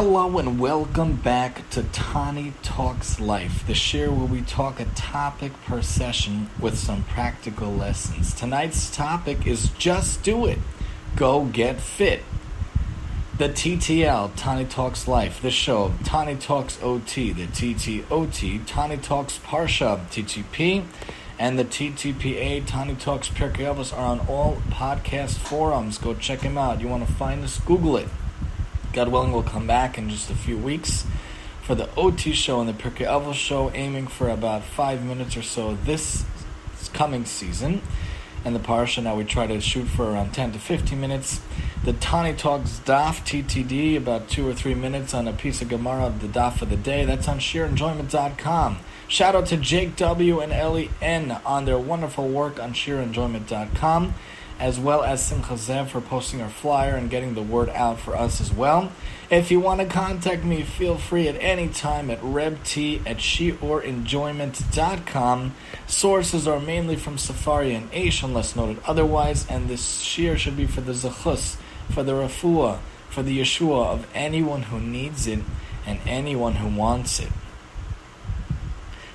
Hello and welcome back to Tani Talks Life, the show where we talk a topic per session with some practical lessons. Tonight's topic is just do it. Go get fit. The TTL, Tani Talks Life, the show, Tani Talks OT, the TTOT, Tani Talks Parsha, TTP, and the TTPA, Tani Talks Pirkei are on all podcast forums. Go check them out. You want to find us? Google it. God willing, we'll come back in just a few weeks for the OT show and the Pirkei Avos show, aiming for about five minutes or so this coming season. And the Parsha, now we try to shoot for around 10 to 15 minutes. The Tani Talks Daf TTD, about two or three minutes on a piece of Gemara of the Daf of the day. That's on sheerenjoyment.com. Shout out to Jake W. and Ellie N. on their wonderful work on sheerenjoyment.com, as well as Simcha Zev for posting our flyer and getting the word out for us as well. If you want to contact me, feel free at any time at rebt at sheerenjoyment.com. Sources are mainly from Sefaria and Aish, unless noted otherwise, and this shiur should be for the Zechus, for the Refuah, for the Yeshua of anyone who needs it and anyone who wants it.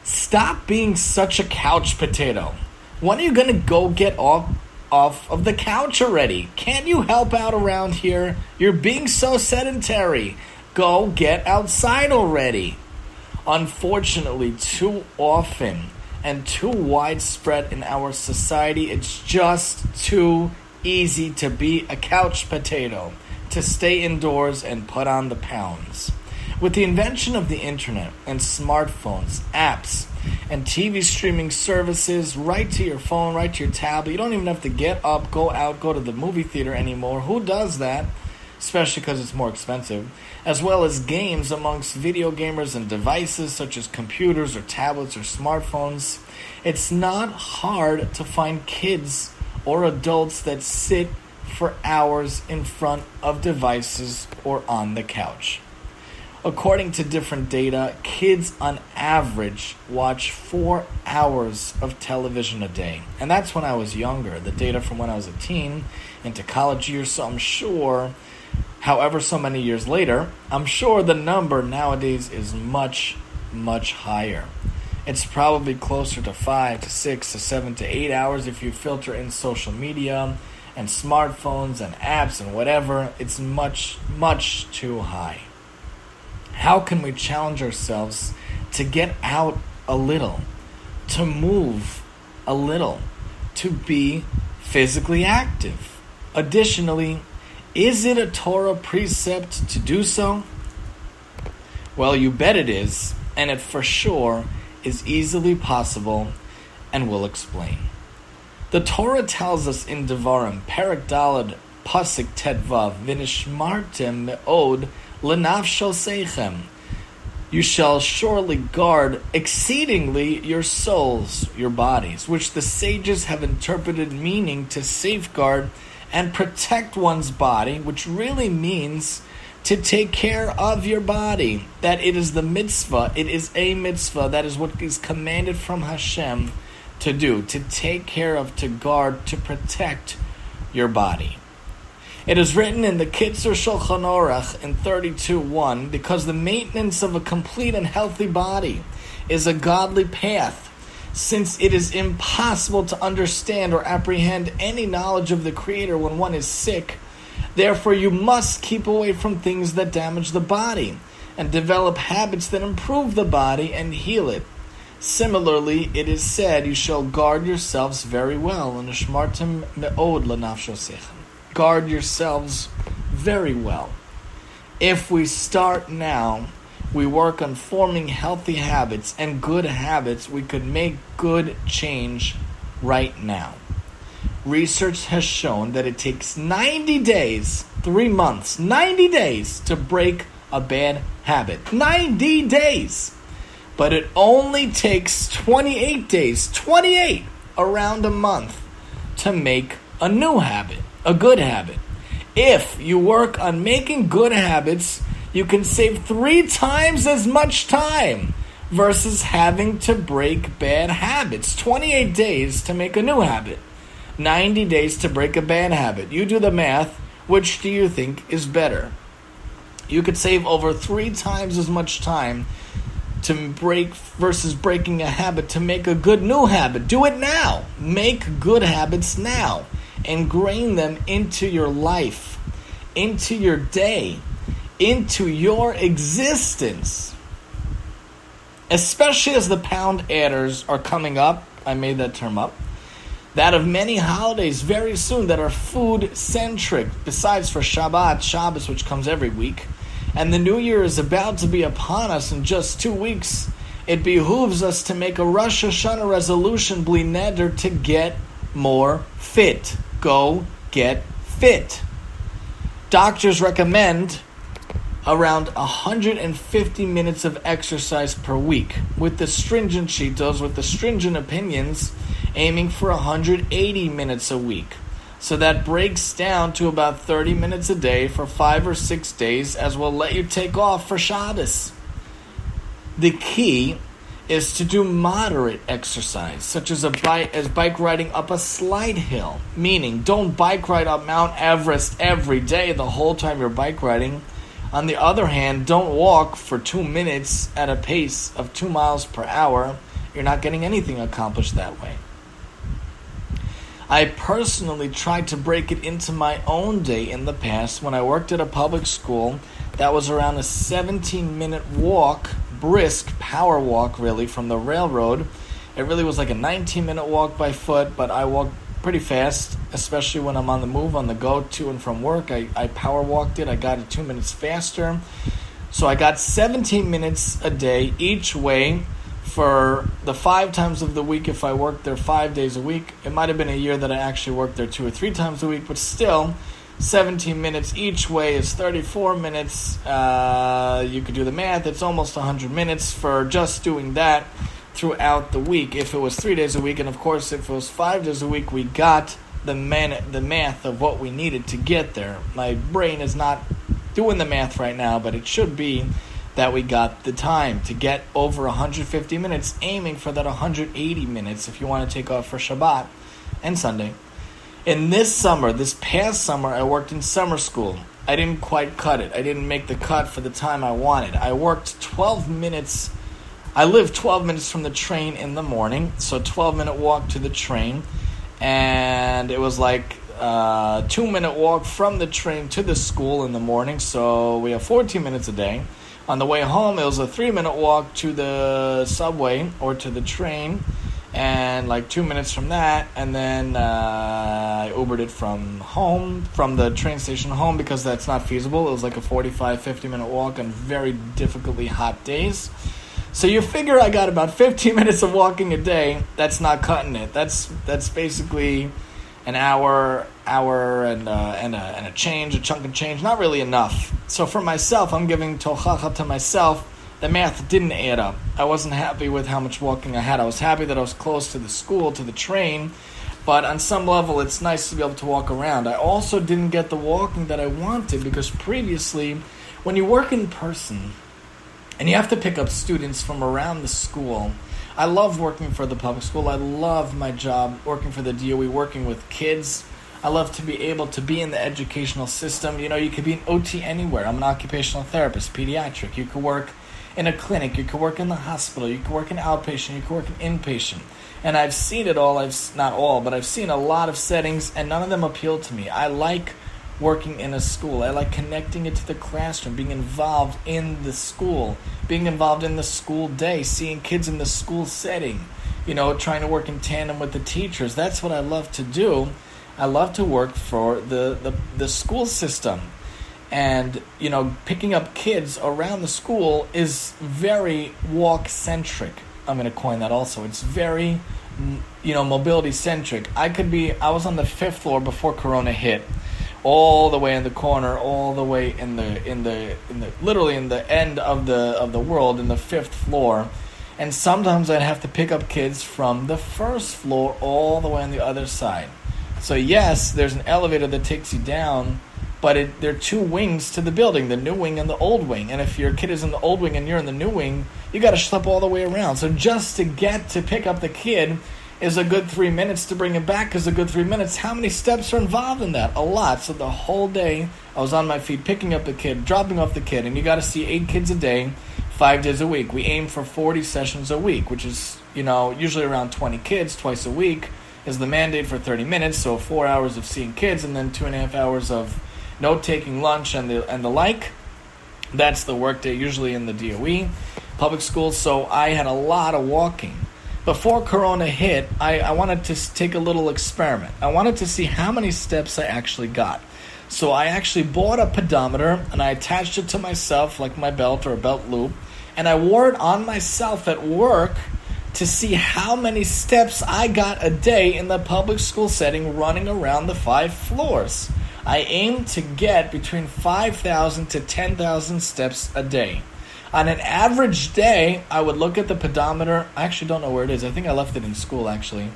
Stop being such a couch potato. When are you going to go get off off of the couch already? Can't you help out around here? You're being so sedentary. Go get outside already. Unfortunately, too often and too widespread in our society, it's just too easy to be a couch potato, to stay indoors and put on the pounds. With the invention of the internet and smartphones, apps, and TV streaming services right to your phone, right to your tablet, you don't even have to get up, go out, go to the movie theater anymore. Who does that? Especially because it's more expensive. As well as games amongst video gamers and devices such as computers or tablets or smartphones. It's not hard to find kids or adults that sit for hours in front of devices or on the couch. According to different data, kids on average watch four hours of television a day. And that's when I was younger. The data from when I was a teen into college years, so I'm sure, however, so many years later, I'm sure the number nowadays is much, much higher. It's probably closer to five to six to seven to eight hours if you filter in social media and smartphones and apps and whatever. It's much, much too high. How can we challenge ourselves to get out a little, to move a little, to be physically active? Additionally, is it a Torah precept to do so? Well, you bet it is, and it for sure is easily possible, and we'll explain. The Torah tells us in Devarim, Perak Dalad, Pasik Tedvav, Vinishmartem Me'od, Seichem. You shall surely guard exceedingly your souls, your bodies, which the sages have interpreted meaning to safeguard and protect one's body, which really means to take care of your body. That it is the mitzvah, it is a mitzvah, that is what is commanded from Hashem to do, to take care of, to guard, to protect your body. It is written in the Kitzur Shulchan Aruch in 32.1, because the maintenance of a complete and healthy body is a godly path, since it is impossible to understand or apprehend any knowledge of the Creator when one is sick. Therefore, you must keep away from things that damage the body, and develop habits that improve the body and heal it. Similarly, it is said, You shall guard yourselves very well, and Ishmartim me'od lanafshosechem guard yourselves very well. If we start now, we work on forming healthy habits and good habits, we could make good change right now. Research has shown that it takes 90 days, three months, 90 days to break a bad habit. 90 days! But it only takes 28 days, 28, around a month, to make a new habit a good habit. If you work on making good habits, you can save three times as much time versus having to break bad habits. 28 days to make a new habit, 90 days to break a bad habit. You do the math. Which do you think is better? You could save over three times as much time to break versus breaking a habit to make a good new habit. Do it now. Make good habits now. Ingrain them into your life, into your day, into your existence. Especially as the pound adders are coming up. I made that term up. That of many holidays very soon that are food centric, besides for Shabbat, Shabbos, which comes every week and the new year is about to be upon us in just two weeks, it behooves us to make a Rosh Hashanah resolution, bli neder, to get more fit. Go get fit. Doctors recommend around 150 minutes of exercise per week, with the stringent she does with the stringent opinions, aiming for 180 minutes a week. So that breaks down to about 30 minutes a day for five or six days, as we'll let you take off for Shabbos. The key is to do moderate exercise, such as a bike, as bike riding up a slight hill. Meaning, don't bike ride up Mount Everest every day the whole time you're bike riding. On the other hand, don't walk for two minutes at a pace of two miles per hour. You're not getting anything accomplished that way. I personally tried to break it into my own day in the past when I worked at a public school. That was around a 17 minute walk, brisk power walk, really, from the railroad. It really was like a 19 minute walk by foot, but I walked pretty fast, especially when I'm on the move, on the go to and from work. I, I power walked it, I got it two minutes faster. So I got 17 minutes a day each way for the five times of the week if I worked there five days a week. It might have been a year that I actually worked there two or three times a week, but still, 17 minutes each way is 34 minutes. Uh, you could do the math, it's almost 100 minutes for just doing that throughout the week. If it was three days a week, and of course, if it was five days a week, we got the man the math of what we needed to get there. My brain is not doing the math right now, but it should be that we got the time to get over 150 minutes, aiming for that 180 minutes if you want to take off for Shabbat and Sunday. In this summer, this past summer, I worked in summer school. I didn't quite cut it. I didn't make the cut for the time I wanted. I worked 12 minutes. I lived 12 minutes from the train in the morning, so 12 minute walk to the train, and it was like uh, two minute walk from the train to the school in the morning. So we have 14 minutes a day. On the way home, it was a three minute walk to the subway or to the train, and like two minutes from that, and then uh, I Ubered it from home, from the train station home, because that's not feasible. It was like a 45, 50 minute walk on very difficultly hot days. So you figure I got about 15 minutes of walking a day. That's not cutting it. That's that's basically an hour, hour, and uh, and, a, and a change, a chunk of change. Not really enough. So for myself, I'm giving tochacha to myself. The math didn't add up. I wasn't happy with how much walking I had. I was happy that I was close to the school, to the train, but on some level, it's nice to be able to walk around. I also didn't get the walking that I wanted because previously, when you work in person and you have to pick up students from around the school, I love working for the public school. I love my job working for the DOE, working with kids. I love to be able to be in the educational system. You know, you could be an OT anywhere. I'm an occupational therapist, pediatric. You could work in a clinic. You could work in the hospital. You could work in outpatient. You could work in inpatient. And I've seen it all. I've not all, but I've seen a lot of settings, and none of them appeal to me. I like working in a school. I like connecting it to the classroom, being involved in the school, being involved in the school day, seeing kids in the school setting, you know, trying to work in tandem with the teachers. That's what I love to do. I love to work for the, the, the school system. And, you know, picking up kids around the school is very walk centric. I'm going to coin that also. It's very, you know, mobility centric. I could be, I was on the fifth floor before Corona hit all the way in the corner, all the way in the in the in the literally in the end of the of the world in the fifth floor. And sometimes I'd have to pick up kids from the first floor all the way on the other side. So yes, there's an elevator that takes you down, but it, there are two wings to the building, the new wing and the old wing. And if your kid is in the old wing and you're in the new wing, you got to schlep all the way around. So just to get to pick up the kid, is a good three minutes to bring him back is a good three minutes. How many steps are involved in that? A lot. So the whole day I was on my feet picking up the kid, dropping off the kid, and you got to see eight kids a day, five days a week. We aim for 40 sessions a week, which is, you know, usually around 20 kids twice a week is the mandate for 30 minutes. So four hours of seeing kids and then two and a half hours of note taking, lunch, and the, and the like. That's the workday usually in the DOE public schools. So I had a lot of walking before Corona hit, I, I wanted to take a little experiment. I wanted to see how many steps I actually got. So I actually bought a pedometer and I attached it to myself, like my belt or a belt loop, and I wore it on myself at work to see how many steps I got a day in the public school setting running around the five floors. I aim to get between 5,000 to 10,000 steps a day. On an average day, I would look at the pedometer. I actually don't know where it is. I think I left it in school actually,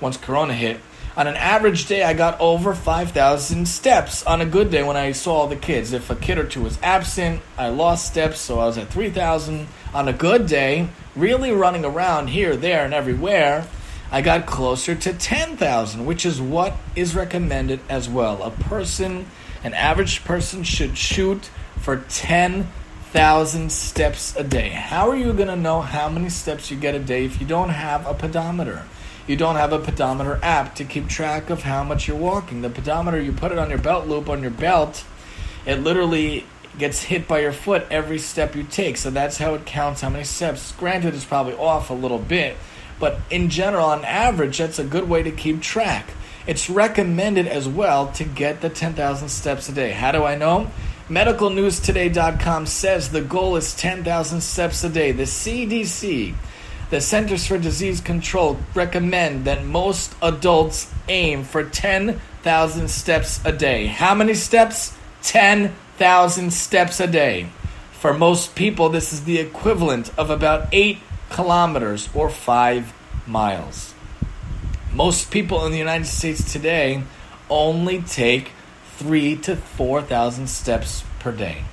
once Corona hit. On an average day, I got over 5,000 steps on a good day when I saw all the kids. If a kid or two was absent, I lost steps, so I was at 3,000. On a good day, really running around here, there, and everywhere, I got closer to 10,000, which is what is recommended as well. A person, an average person, should shoot for 10,000 thousand steps a day. How are you going to know how many steps you get a day if you don't have a pedometer? You don't have a pedometer app to keep track of how much you're walking. The pedometer, you put it on your belt loop on your belt, it literally gets hit by your foot every step you take. So that's how it counts how many steps. Granted, it's probably off a little bit, but in general, on average, that's a good way to keep track. It's recommended as well to get the 10,000 steps a day. How do I know? MedicalNewsToday.com says the goal is 10,000 steps a day. The CDC, the Centers for Disease Control, recommend that most adults aim for 10,000 steps a day. How many steps? 10,000 steps a day. For most people, this is the equivalent of about 8 kilometers or 5 miles. Most people in the United States today only take three to 4,000 steps per day.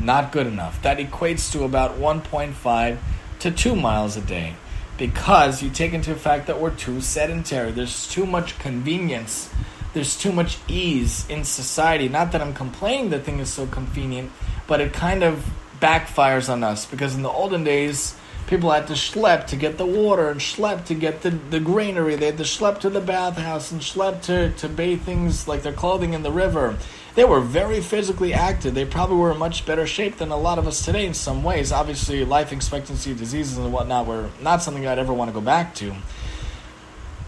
Not good enough. That equates to about 1.5 to 2 miles a day because you take into fact that we're too sedentary. There's too much convenience. There's too much ease in society. Not that I'm complaining the thing is so convenient, but it kind of backfires on us because in the olden days, People had to schlep to get the water and schlep to get the, the granary. They had to schlep to the bathhouse and schlep to, to bathe things like their clothing in the river. They were very physically active. They probably were in much better shape than a lot of us today in some ways. Obviously, life expectancy, diseases, and whatnot were not something I'd ever want to go back to.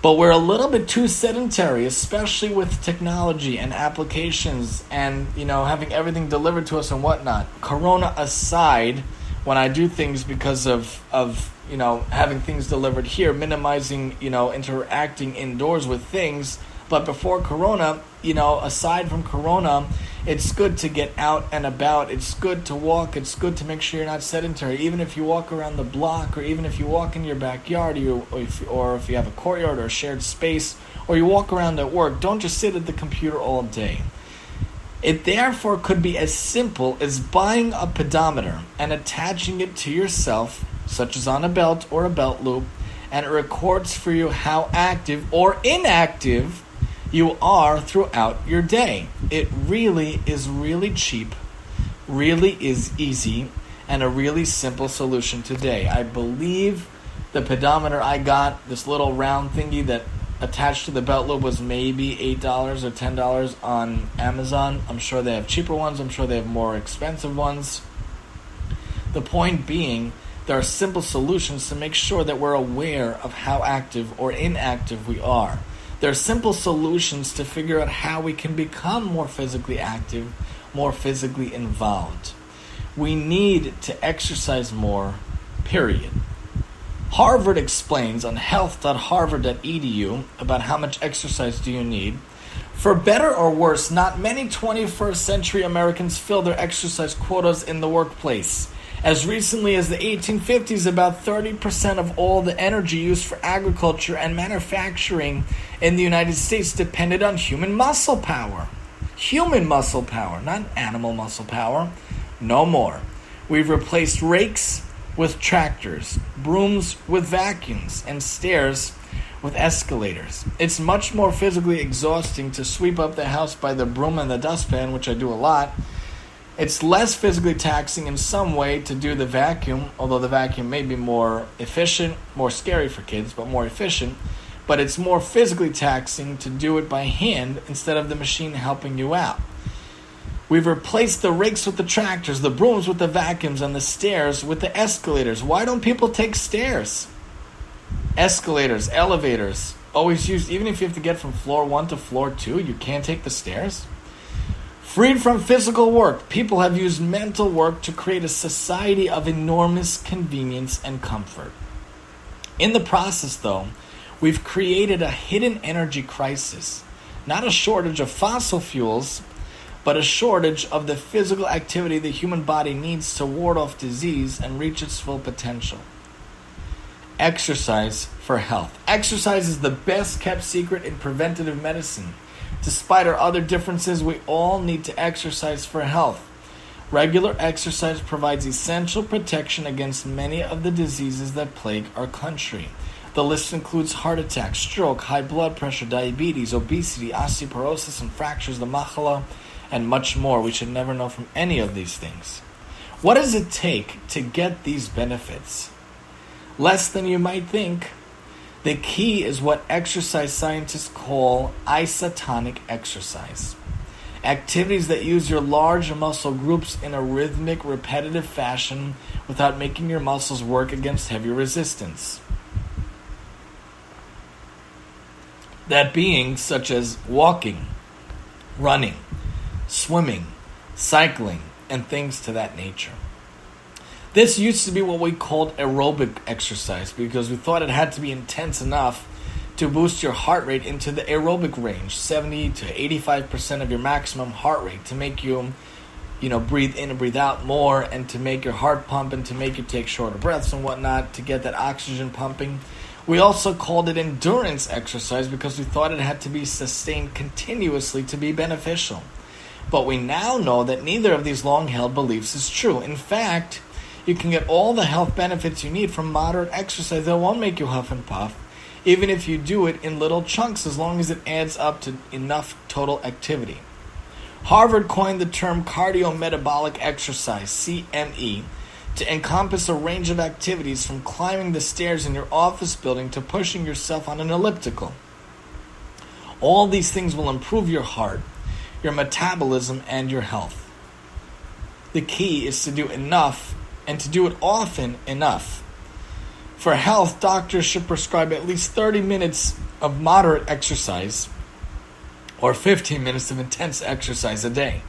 But we're a little bit too sedentary, especially with technology and applications and, you know, having everything delivered to us and whatnot. Corona aside, when I do things because of of you know having things delivered here, minimizing you know interacting indoors with things. But before Corona, you know, aside from Corona, it's good to get out and about. It's good to walk. It's good to make sure you're not sedentary. Even if you walk around the block, or even if you walk in your backyard, or if, or if you have a courtyard or a shared space, or you walk around at work, don't just sit at the computer all day. It therefore could be as simple as buying a pedometer and attaching it to yourself, such as on a belt or a belt loop, and it records for you how active or inactive you are throughout your day. It really is really cheap, really is easy, and a really simple solution today. I believe the pedometer I got, this little round thingy that attached to the belt loop was maybe eight dollars or ten dollars on Amazon. I'm sure they have cheaper ones. I'm sure they have more expensive ones. The point being, there are simple solutions to make sure that we're aware of how active or inactive we are. There are simple solutions to figure out how we can become more physically active, more physically involved. We need to exercise more, period. Harvard explains on health.harvard.edu about how much exercise do you need. For better or worse, not many 21st century Americans fill their exercise quotas in the workplace. As recently as the 1850s, about 30% of all the energy used for agriculture and manufacturing in the United States depended on human muscle power. Human muscle power, not animal muscle power. No more. We've replaced rakes, with tractors, brooms with vacuums, and stairs with escalators. It's much more physically exhausting to sweep up the house by the broom and the dustpan, which I do a lot. It's less physically taxing in some way to do the vacuum, although the vacuum may be more efficient, more scary for kids, but more efficient. But it's more physically taxing to do it by hand instead of the machine helping you out. We've replaced the rakes with the tractors, the brooms with the vacuums, and the stairs with the escalators. Why don't people take stairs? escalators, elevators, always used, even if you have to get from floor one to floor two, you can't take the stairs. Freed from physical work, people have used mental work to create a society of enormous convenience and comfort. In the process, though, we've created a hidden energy crisis, not a shortage of fossil fuels, but a shortage of the physical activity the human body needs to ward off disease and reach its full potential exercise for health. Exercise is the best kept secret in preventative medicine. Despite our other differences, we all need to exercise for health. Regular exercise provides essential protection against many of the diseases that plague our country. The list includes heart attack, stroke, high blood pressure, diabetes, obesity, osteoporosis, and fractures, the machala, and much more. We should never know from any of these things. What does it take to get these benefits? less than you might think. The key is what exercise scientists call isotonic exercise. Activities that use your large muscle groups in a rhythmic, repetitive fashion without making your muscles work against heavy resistance. That being such as walking, running, swimming, cycling, and things to that nature. This used to be what we called aerobic exercise because we thought it had to be intense enough to boost your heart rate into the aerobic range, 70 to 85% of your maximum heart rate to make you you know, breathe in and breathe out more and to make your heart pump and to make you take shorter breaths and whatnot to get that oxygen pumping. We also called it endurance exercise because we thought it had to be sustained continuously to be beneficial. But we now know that neither of these long held beliefs is true. In fact, you can get all the health benefits you need from moderate exercise that won't make you huff and puff, even if you do it in little chunks, as long as it adds up to enough total activity. Harvard coined the term cardiometabolic exercise, CME, to encompass a range of activities from climbing the stairs in your office building to pushing yourself on an elliptical. All these things will improve your heart, your metabolism, and your health. The key is to do enough and to do it often enough. For health, doctors should prescribe at least 30 minutes of moderate exercise or 15 minutes of intense exercise a day.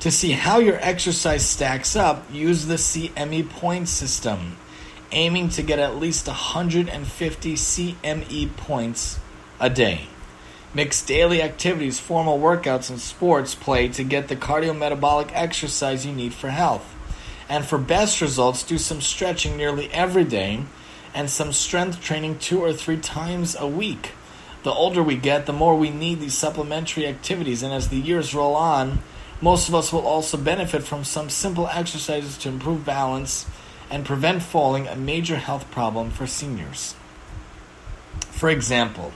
To see how your exercise stacks up, use the CME point system, aiming to get at least 150 CME points a day. Mix daily activities, formal workouts, and sports play to get the cardiometabolic exercise you need for health. And for best results, do some stretching nearly every day and some strength training two or three times a week. The older we get, the more we need these supplementary activities, and as the years roll on, most of us will also benefit from some simple exercises to improve balance and prevent falling, a major health problem for seniors. For example,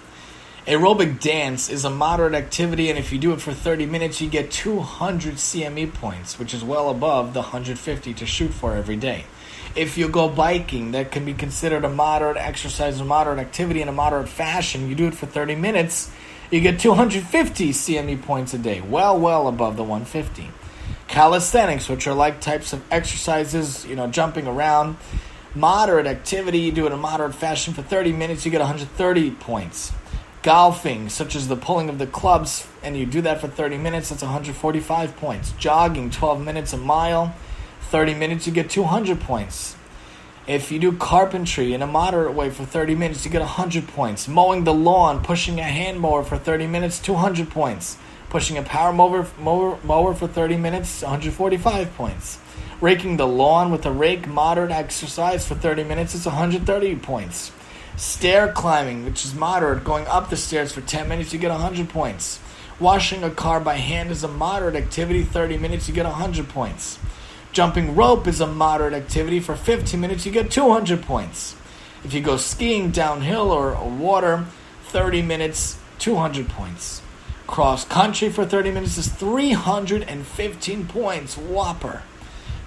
Aerobic dance is a moderate activity, and if you do it for 30 minutes, you get 200 CME points, which is well above the 150 to shoot for every day. If you go biking, that can be considered a moderate exercise, a moderate activity in a moderate fashion. You do it for 30 minutes, you get 250 CME points a day, well, well above the 150. Calisthenics, which are like types of exercises, you know, jumping around. Moderate activity, you do it in a moderate fashion for 30 minutes, you get 130 points golfing, such as the pulling of the clubs, and you do that for 30 minutes, that's 145 points. Jogging, 12 minutes a mile, 30 minutes, you get 200 points. If you do carpentry in a moderate way for 30 minutes, you get 100 points. Mowing the lawn, pushing a hand mower for 30 minutes, 200 points. Pushing a power mower, mower, mower for 30 minutes, 145 points. Raking the lawn with a rake, moderate exercise for 30 minutes, it's 130 points. Stair climbing, which is moderate, going up the stairs for 10 minutes, you get 100 points. Washing a car by hand is a moderate activity, 30 minutes, you get 100 points. Jumping rope is a moderate activity, for 15 minutes, you get 200 points. If you go skiing downhill or water, 30 minutes, 200 points. Cross country for 30 minutes is 315 points. Whopper.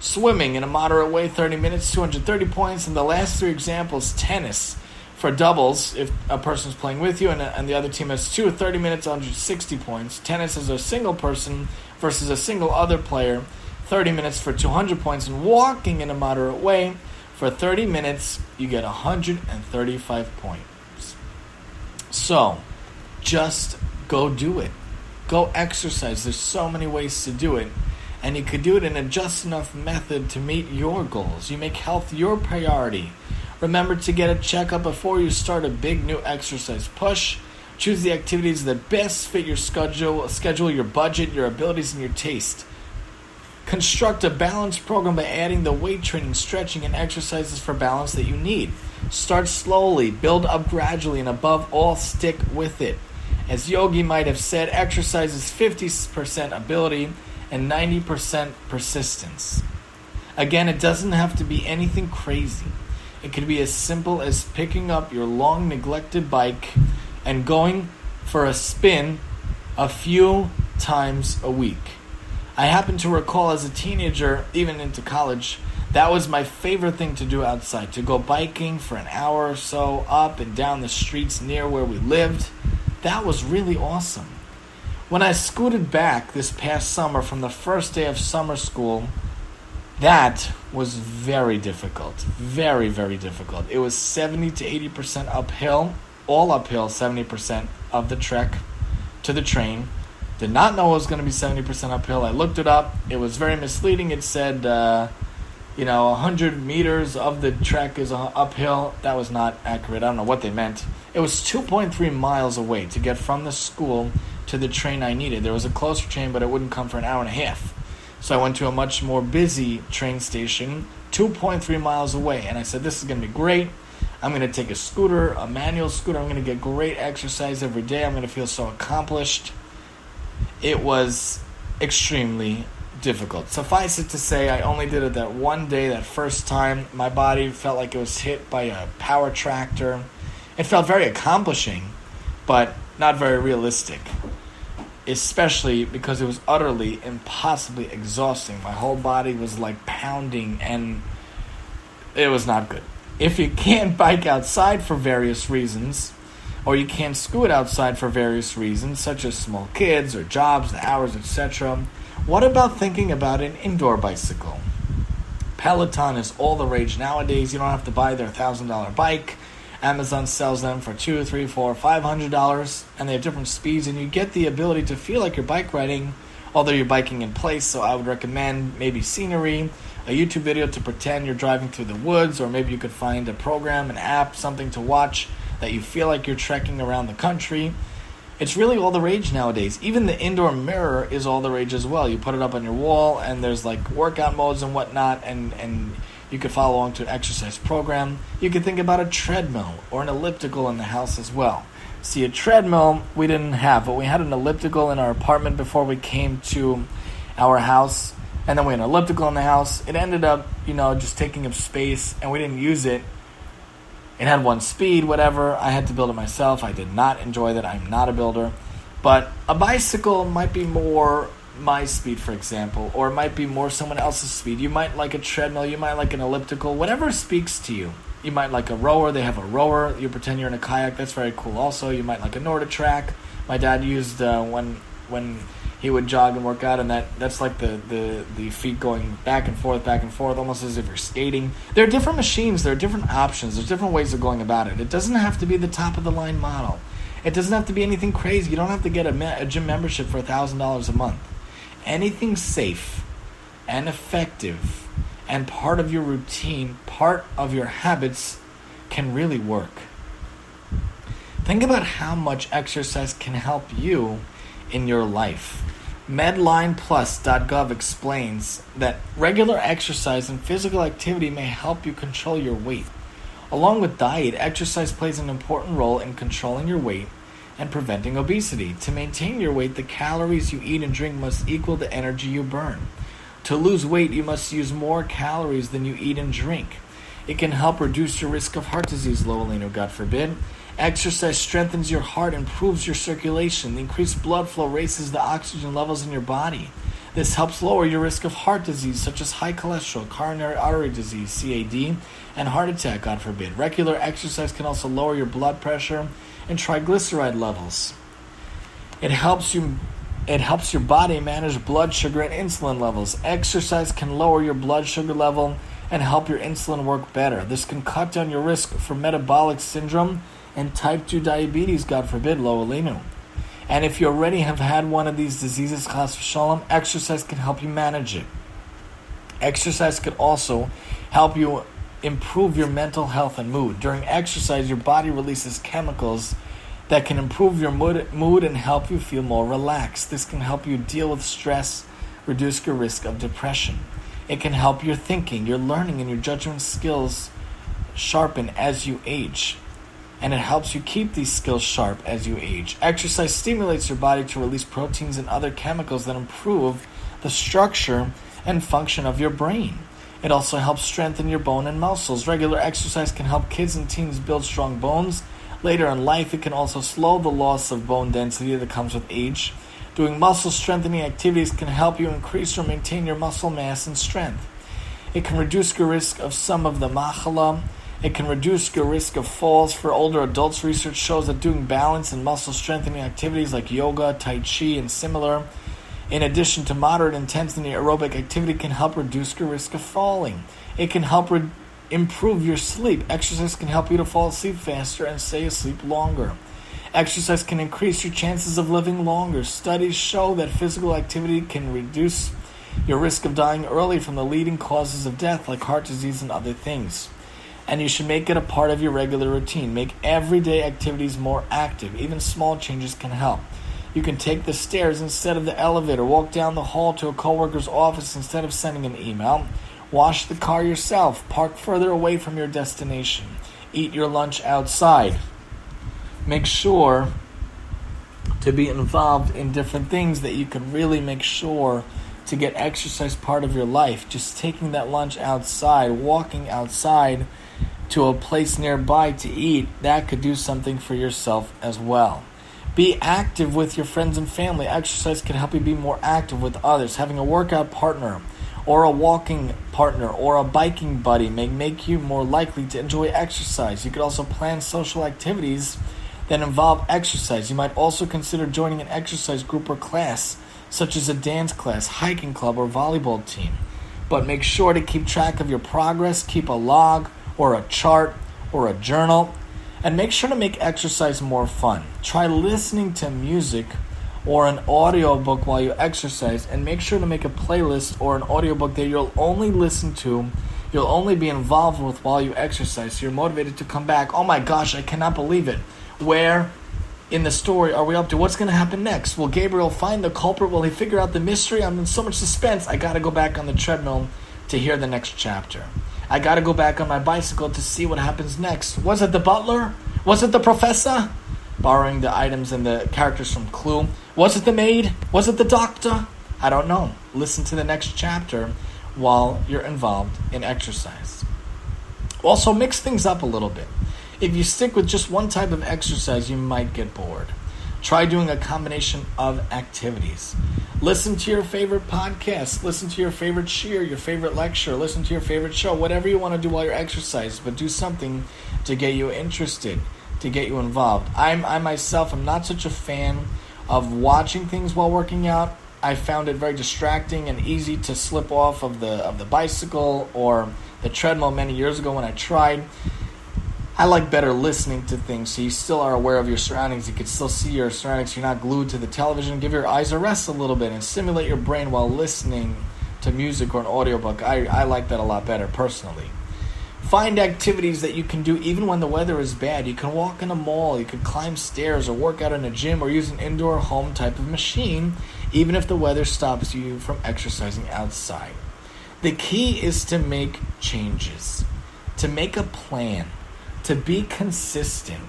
Swimming in a moderate way, 30 minutes, 230 points. And the last three examples tennis for doubles, if a person's playing with you and, and the other team has two, 30 minutes, 160 points. Tennis is a single person versus a single other player, 30 minutes for 200 points. And walking in a moderate way, for 30 minutes, you get 135 points. So, just go do it. Go exercise. There's so many ways to do it. And you could do it in a just enough method to meet your goals. You make health your priority. Remember to get a checkup before you start a big new exercise push. Choose the activities that best fit your schedule, schedule your budget, your abilities, and your taste. Construct a balanced program by adding the weight training, stretching, and exercises for balance that you need. Start slowly, build up gradually, and above all, stick with it. As Yogi might have said, exercise is 50% ability and 90% persistence. Again, it doesn't have to be anything crazy. It could be as simple as picking up your long neglected bike and going for a spin a few times a week. I happen to recall as a teenager, even into college, that was my favorite thing to do outside to go biking for an hour or so up and down the streets near where we lived. That was really awesome. When I scooted back this past summer from the first day of summer school, that was very difficult. Very, very difficult. It was 70 to 80% uphill, all uphill, 70% of the trek to the train. Did not know it was going to be 70% uphill. I looked it up. It was very misleading. It said, uh, you know, 100 meters of the trek is uphill. That was not accurate. I don't know what they meant. It was 2.3 miles away to get from the school to the train I needed. There was a closer train, but it wouldn't come for an hour and a half. So I went to a much more busy train station, 2.3 miles away, and I said, This is going to be great. I'm going to take a scooter, a manual scooter. I'm going to get great exercise every day. I'm going to feel so accomplished. It was extremely difficult. Suffice it to say, I only did it that one day, that first time. My body felt like it was hit by a power tractor. It felt very accomplishing, but not very realistic. Especially because it was utterly impossibly exhausting. My whole body was like pounding and it was not good. If you can't bike outside for various reasons, or you can't scoot outside for various reasons, such as small kids or jobs, the hours, etc., what about thinking about an indoor bicycle? Peloton is all the rage nowadays. You don't have to buy their $1,000 bike. Amazon sells them for two, three, four, five hundred dollars, and they have different speeds, and you get the ability to feel like you're bike riding, although you're biking in place. So I would recommend maybe scenery, a YouTube video to pretend you're driving through the woods, or maybe you could find a program, an app, something to watch that you feel like you're trekking around the country. It's really all the rage nowadays. Even the indoor mirror is all the rage as well. You put it up on your wall, and there's like workout modes and whatnot, and and you could follow along to an exercise program. You could think about a treadmill or an elliptical in the house as well. See, a treadmill we didn't have, but we had an elliptical in our apartment before we came to our house. And then we had an elliptical in the house. It ended up, you know, just taking up space, and we didn't use it. It had one speed, whatever. I had to build it myself. I did not enjoy that. I'm not a builder. But a bicycle might be more my speed, for example, or it might be more someone else's speed. You might like a treadmill, you might like an elliptical, whatever speaks to you. You might like a rower, they have a rower, you pretend you're in a kayak, that's very cool also. You might like a NordicTrack. My dad used uh, when when he would jog and work out and that that's like the, the the feet going back and forth back and forth almost as if you're skating there are different machines there are different options there's different ways of going about it it doesn't have to be the top of the line model it doesn't have to be anything crazy you don't have to get a, a gym membership for a thousand dollars a month anything safe and effective and part of your routine, part of your habits can really work. Think about how much exercise can help you in your life. MedlinePlus.gov explains that regular exercise and physical activity may help you control your weight. Along with diet, exercise plays an important role in controlling your weight and preventing obesity. To maintain your weight, the calories you eat and drink must equal the energy you burn. To lose weight, you must use more calories than you eat and drink. It can help reduce your risk of heart disease, lo aleinu, God forbid. Exercise strengthens your heart, improves your circulation. The increased blood flow raises the oxygen levels in your body. This helps lower your risk of heart disease, such as high cholesterol, coronary artery disease, CAD, and heart attack, God forbid. Regular exercise can also lower your blood pressure and triglyceride levels. It helps you it helps your body manage blood sugar and insulin levels. Exercise can lower your blood sugar level and help your insulin work better. This can cut down your risk for metabolic syndrome and type 2 diabetes, God forbid, low and if you already have had one of these diseases, chas v'shalom, exercise can help you manage it. Exercise can also help you improve your mental health and mood. During exercise, your body releases chemicals that can improve your mood, and help you feel more relaxed. This can help you deal with stress, reduce your risk of depression. It can help your thinking, your learning, and your judgment skills sharpen as you age and it helps you keep these skills sharp as you age. Exercise stimulates your body to release proteins and other chemicals that improve the structure and function of your brain. It also helps strengthen your bone and muscles. Regular exercise can help kids and teens build strong bones. Later in life, it can also slow the loss of bone density that comes with age. Doing muscle strengthening activities can help you increase or maintain your muscle mass and strength. It can reduce your risk of some of the machala it can reduce your risk of falls for older adults. Research shows that doing balance and muscle strengthening activities like yoga, tai chi, and similar, in addition to moderate intensity aerobic activity, can help reduce your risk of falling. It can help re- improve your sleep. Exercise can help you to fall asleep faster and stay asleep longer. Exercise can increase your chances of living longer. Studies show that physical activity can reduce your risk of dying early from the leading causes of death, like heart disease and other things and you should make it a part of your regular routine. Make everyday activities more active. Even small changes can help. You can take the stairs instead of the elevator, walk down the hall to a coworker's office instead of sending an email, wash the car yourself, park further away from your destination, eat your lunch outside. Make sure to be involved in different things that you can really make sure to get exercise part of your life. Just taking that lunch outside, walking outside to a place nearby to eat, that could do something for yourself as well. Be active with your friends and family. Exercise can help you be more active with others. Having a workout partner or a walking partner or a biking buddy may make you more likely to enjoy exercise. You could also plan social activities that involve exercise. You might also consider joining an exercise group or class, such as a dance class, hiking club, or volleyball team. But make sure to keep track of your progress, keep a log, or a chart or a journal. And make sure to make exercise more fun. Try listening to music or an audiobook while you exercise and make sure to make a playlist or an audiobook that you'll only listen to, you'll only be involved with while you exercise. So you're motivated to come back. Oh my gosh, I cannot believe it. Where in the story are we up to? What's going to happen next? Will Gabriel find the culprit? Will he figure out the mystery? I'm in so much suspense. I got to go back on the treadmill to hear the next chapter. I gotta go back on my bicycle to see what happens next. Was it the butler? Was it the professor? Borrowing the items and the characters from Clue. Was it the maid? Was it the doctor? I don't know. Listen to the next chapter while you're involved in exercise. Also, mix things up a little bit. If you stick with just one type of exercise, you might get bored. Try doing a combination of activities. Listen to your favorite podcast, listen to your favorite cheer, your favorite lecture, listen to your favorite show, whatever you want to do while you're exercising, but do something to get you interested, to get you involved. I'm I myself am not such a fan of watching things while working out. I found it very distracting and easy to slip off of the of the bicycle or the treadmill many years ago when I tried. I like better listening to things so you still are aware of your surroundings. You can still see your surroundings. You're not glued to the television. Give your eyes a rest a little bit and stimulate your brain while listening to music or an audiobook. I, I like that a lot better personally. Find activities that you can do even when the weather is bad. You can walk in a mall, you can climb stairs, or work out in a gym, or use an indoor home type of machine, even if the weather stops you from exercising outside. The key is to make changes, to make a plan to be consistent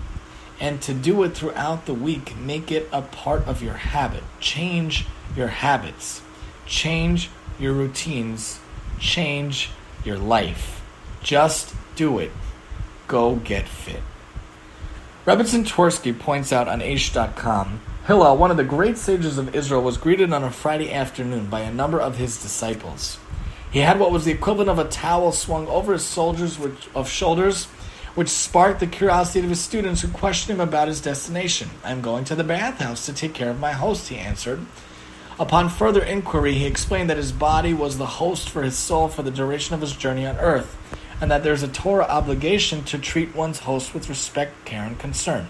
and to do it throughout the week. Make it a part of your habit. Change your habits, change your routines, change your life. Just Do it. Go get fit. Rebbetzin Twersky points out on Aish.com Hillel, one of the great sages of Israel, was greeted on a Friday afternoon by a number of his disciples. He had what was the equivalent of a towel swung over his which, of shoulders, which sparked the curiosity of his students who questioned him about his destination. I am going to the bathhouse to take care of my host, he answered. Upon further inquiry, he explained that his body was the host for his soul for the duration of his journey on earth, and that there is a Torah obligation to treat one's host with respect, care, and concern.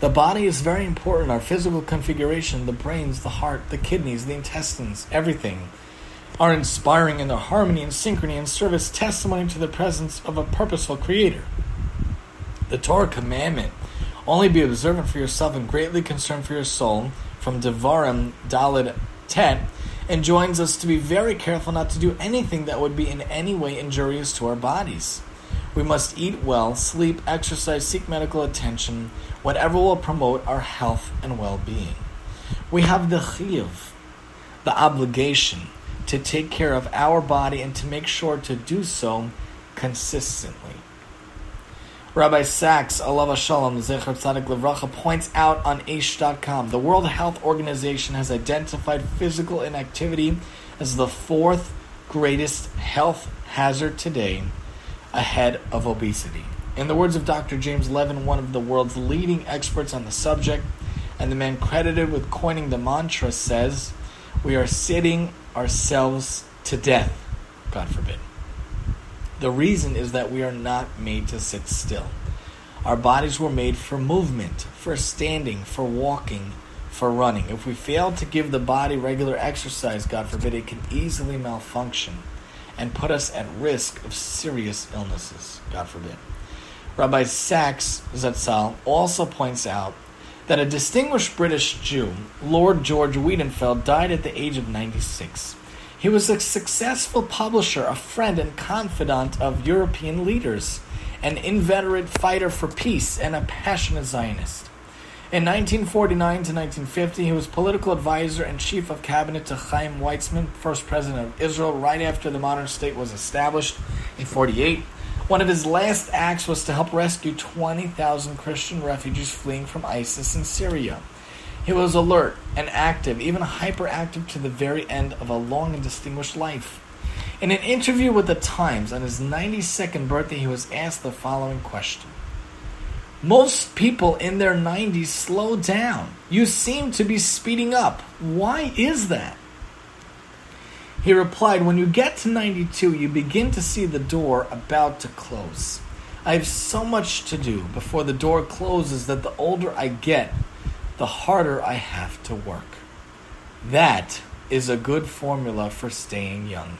The body is very important. Our physical configuration, the brains, the heart, the kidneys, the intestines, everything are inspiring in their harmony and synchrony and serve as testimony to the presence of a purposeful creator. The Torah commandment only be observant for yourself and greatly concerned for your soul from Devarim Dalid Tet enjoins us to be very careful not to do anything that would be in any way injurious to our bodies. We must eat well, sleep, exercise, seek medical attention, whatever will promote our health and well being. We have the chiyuv, the obligation to take care of our body and to make sure to do so consistently. Rabbi Sacks, Alav Shalom, Zecher Tzadik Levracha, points out on Aish.com the World Health Organization has identified physical inactivity as the fourth greatest health hazard today, ahead of obesity. In the words of Dr. James Levine, one of the world's leading experts on the subject, and the man credited with coining the mantra, says, We are sitting ourselves to death, God forbid. The reason is that we are not made to sit still. Our bodies were made for movement, for standing, for walking, for running. If we fail to give the body regular exercise, God forbid, it can easily malfunction and put us at risk of serious illnesses, God forbid. Rabbi Sacks Zatzal also points out that a distinguished British Jew, Lord George Weidenfeld, died at the age of 96. He was a successful publisher, a friend and confidant of European leaders, an inveterate fighter for peace, and a passionate Zionist. In 1949 to 1950, he was political advisor and chief of cabinet to Chaim Weizmann, first president of Israel, right after the modern state was established in 48. One of his last acts was to help rescue 20,000 Christian refugees fleeing from ISIS in Syria. He was alert and active, even hyperactive to the very end of a long and distinguished life. In an interview with the Times on his 92nd birthday, he was asked the following question Most people in their 90s slow down. You seem to be speeding up. Why is that? He replied, When you get to 92, you begin to see the door about to close. I have so much to do before the door closes that the older I get, the harder I have to work. That is a good formula for staying young.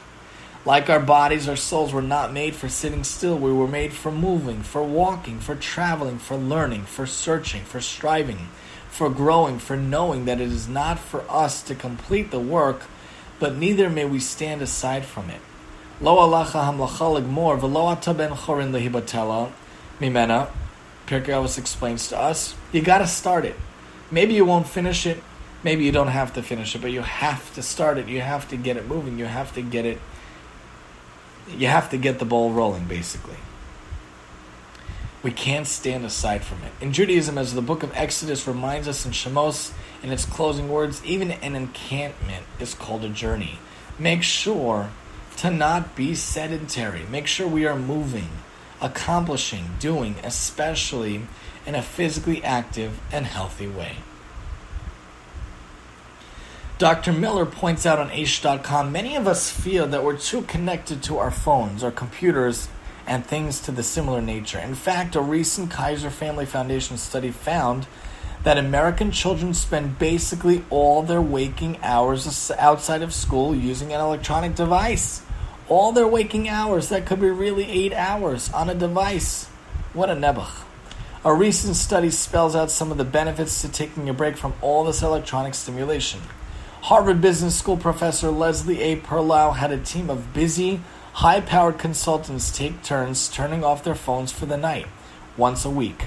Like our bodies, our souls were not made for sitting still. We were made for moving, for walking, for traveling, for learning, for searching, for striving, for growing, for knowing that it is not for us to complete the work but neither may we stand aside from it. Lo alacha hamlacha ligmor v'lo ata ben chorin lehibatela mimena. Pirkei explains to us, you got to start it. Maybe you won't finish it. Maybe you don't have to finish it, but you have to start it. You have to get it moving. You have to get it. You have to get the ball rolling, basically. We can't stand aside from it. In Judaism, as the book of Exodus reminds us in Shemos, in its closing words, even an encampment is called a journey. Make sure to not be sedentary. Make sure we are moving, accomplishing, doing, especially in a physically active and healthy way. Dr. Miller points out on Aish.com many of us feel that we're too connected to our phones our computers and things to the similar nature. In fact, a recent Kaiser Family Foundation study found that American children spend basically all their waking hours outside of school using an electronic device. All their waking hours, that could be really eight hours on a device. What a nebuch. A recent study spells out some of the benefits to taking a break from all this electronic stimulation. Harvard Business School professor Leslie A. Perlow had a team of busy, high powered consultants take turns turning off their phones for the night, once a week.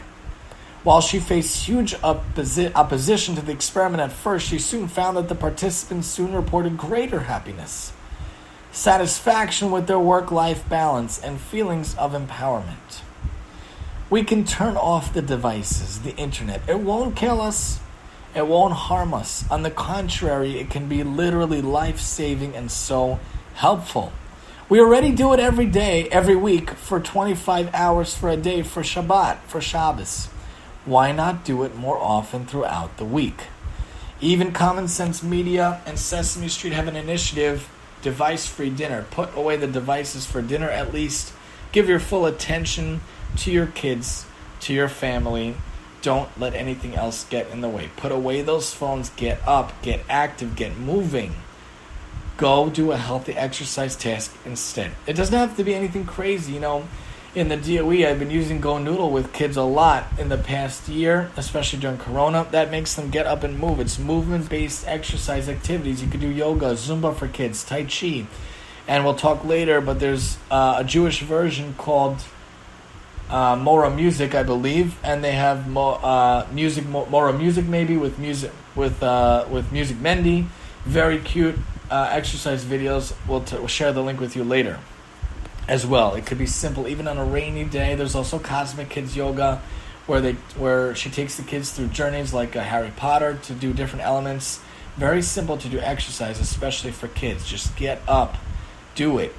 While she faced huge opposi- opposition to the experiment at first, she soon found that the participants soon reported greater happiness. satisfaction with their work life balance, and feelings of empowerment. We can turn off the devices, the internet. It won't kill us, it won't harm us. On the contrary, it can be literally life saving and so helpful. We already do it every day, every week, for 25 hours for a day for Shabbat, for Shabbos. Why not do it more often throughout the week? Even Common Sense Media and Sesame Street have an initiative device free dinner. Put away the devices for dinner at least. Give your full attention to your kids, to your family. Don't let anything else get in the way. Put away those phones, get up, get active, get moving. Go do a healthy exercise task instead. It doesn't have to be anything crazy, you know in the DOE, I've been using Go Noodle with kids a lot in the past year, especially during Corona. That makes them get up and move. It's movement based exercise activities. You could do yoga, Zumba for kids, Tai Chi. And we'll talk later, but there's uh, a Jewish version called uh, Morah Music, I believe, and they have mo- uh, music, Morah Music maybe with music with uh, with Music Mendy. Very cute uh, exercise videos. We'll, t- we'll share the link with you later as well. It could be simple, even on a rainy day. There's also Cosmic Kids Yoga, where they where she takes the kids through journeys like a Harry Potter to do different elements. Very simple to do exercise, especially for kids. Just get up, do it,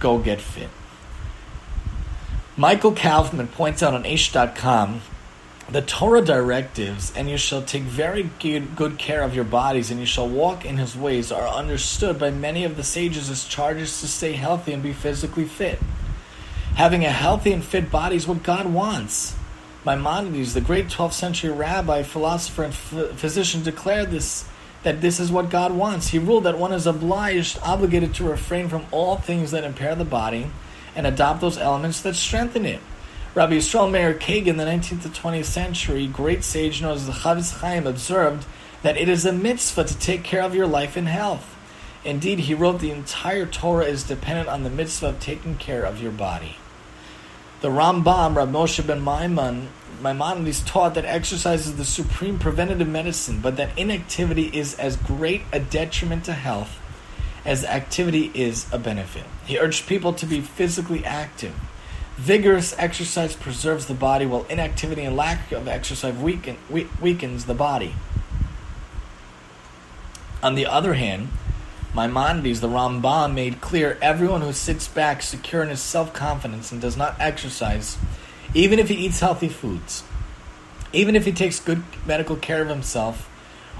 go get fit. Michael Kaufman points out on Aish.com the Torah directives, and you shall take very good, care of your bodies, and you shall walk in his ways, are understood by many of the sages as charges to stay healthy and be physically fit. Having a healthy and fit body is what God wants. Maimonides, the great 12th century rabbi, philosopher, and physician, declared this that this is what God wants. He ruled that one is obliged, obligated to refrain from all things that impair the body and adopt those elements that strengthen it. Rabbi Yisrael Meir Kagan, the 19th to 20th century great sage known as the Chafetz Chaim, observed that it is a mitzvah to take care of your life and health. Indeed, he wrote the entire Torah is dependent on the mitzvah of taking care of your body. The Rambam, Rabbi Moshe ben Maimon, Maimonides taught that exercise is the supreme preventative medicine, but that inactivity is as great a detriment to health as activity is a benefit. He urged people to be physically active Vigorous exercise preserves the body, while inactivity and lack of exercise weaken, weakens the body. On the other hand, Maimonides, the Rambam, made clear everyone who sits back secure in his self confidence and does not exercise, even if he eats healthy foods, even if he takes good medical care of himself,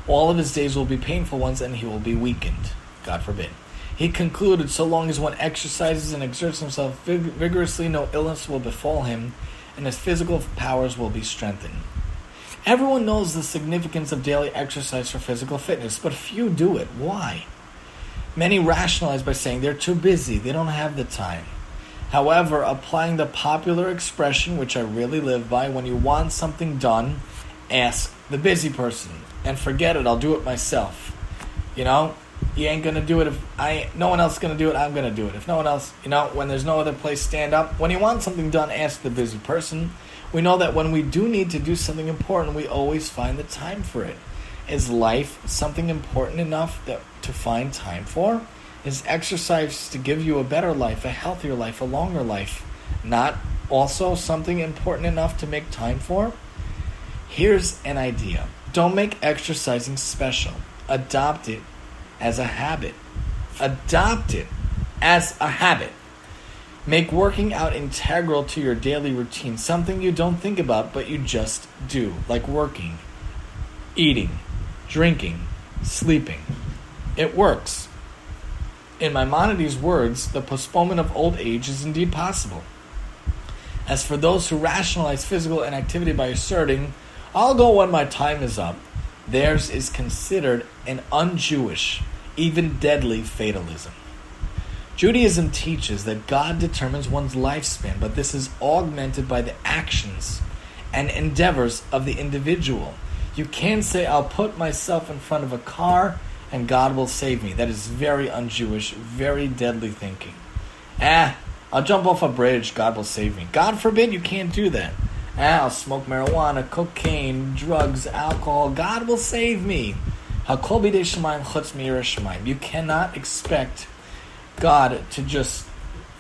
all of his days will be painful ones and he will be weakened. God forbid. He concluded, so long as one exercises and exerts himself vig- vigorously, no illness will befall him, and his physical powers will be strengthened. Everyone knows the significance of daily exercise for physical fitness, but few do it. Why? Many rationalize by saying they're too busy, they don't have the time. However, applying the popular expression, which I really live by, when you want something done, ask the busy person and forget it, I'll do it myself. You know, you ain't gonna do it if I no one else gonna do it. I'm gonna do it. If no one else, you know, when there's no other place, stand up. When you want something done, ask the busy person. We know that when we do need to do something important, we always find the time for it. Is life something important enough that to find time for? Is exercise to give you a better life, a healthier life, a longer life, not also something important enough to make time for? Here's an idea. Don't make exercising special. Adopt it as a habit. Adopt it as a habit. Make working out integral to your daily routine, something you don't think about but you just do, like working, eating, drinking, sleeping. It works. In Maimonides' words, the postponement of old age is indeed possible. As for those who rationalize physical inactivity by asserting, I'll go when my time is up, theirs is considered an un Jewish even deadly fatalism. Judaism teaches that God determines one's lifespan, but this is augmented by the actions and endeavors of the individual. You can't say, I'll put myself in front of a car and God will save me. That is very un Jewish, very deadly thinking. Ah, I'll jump off a bridge, God will save me. God forbid you can't do that. I'll smoke marijuana, cocaine, drugs, alcohol. God will save me. You cannot expect God to just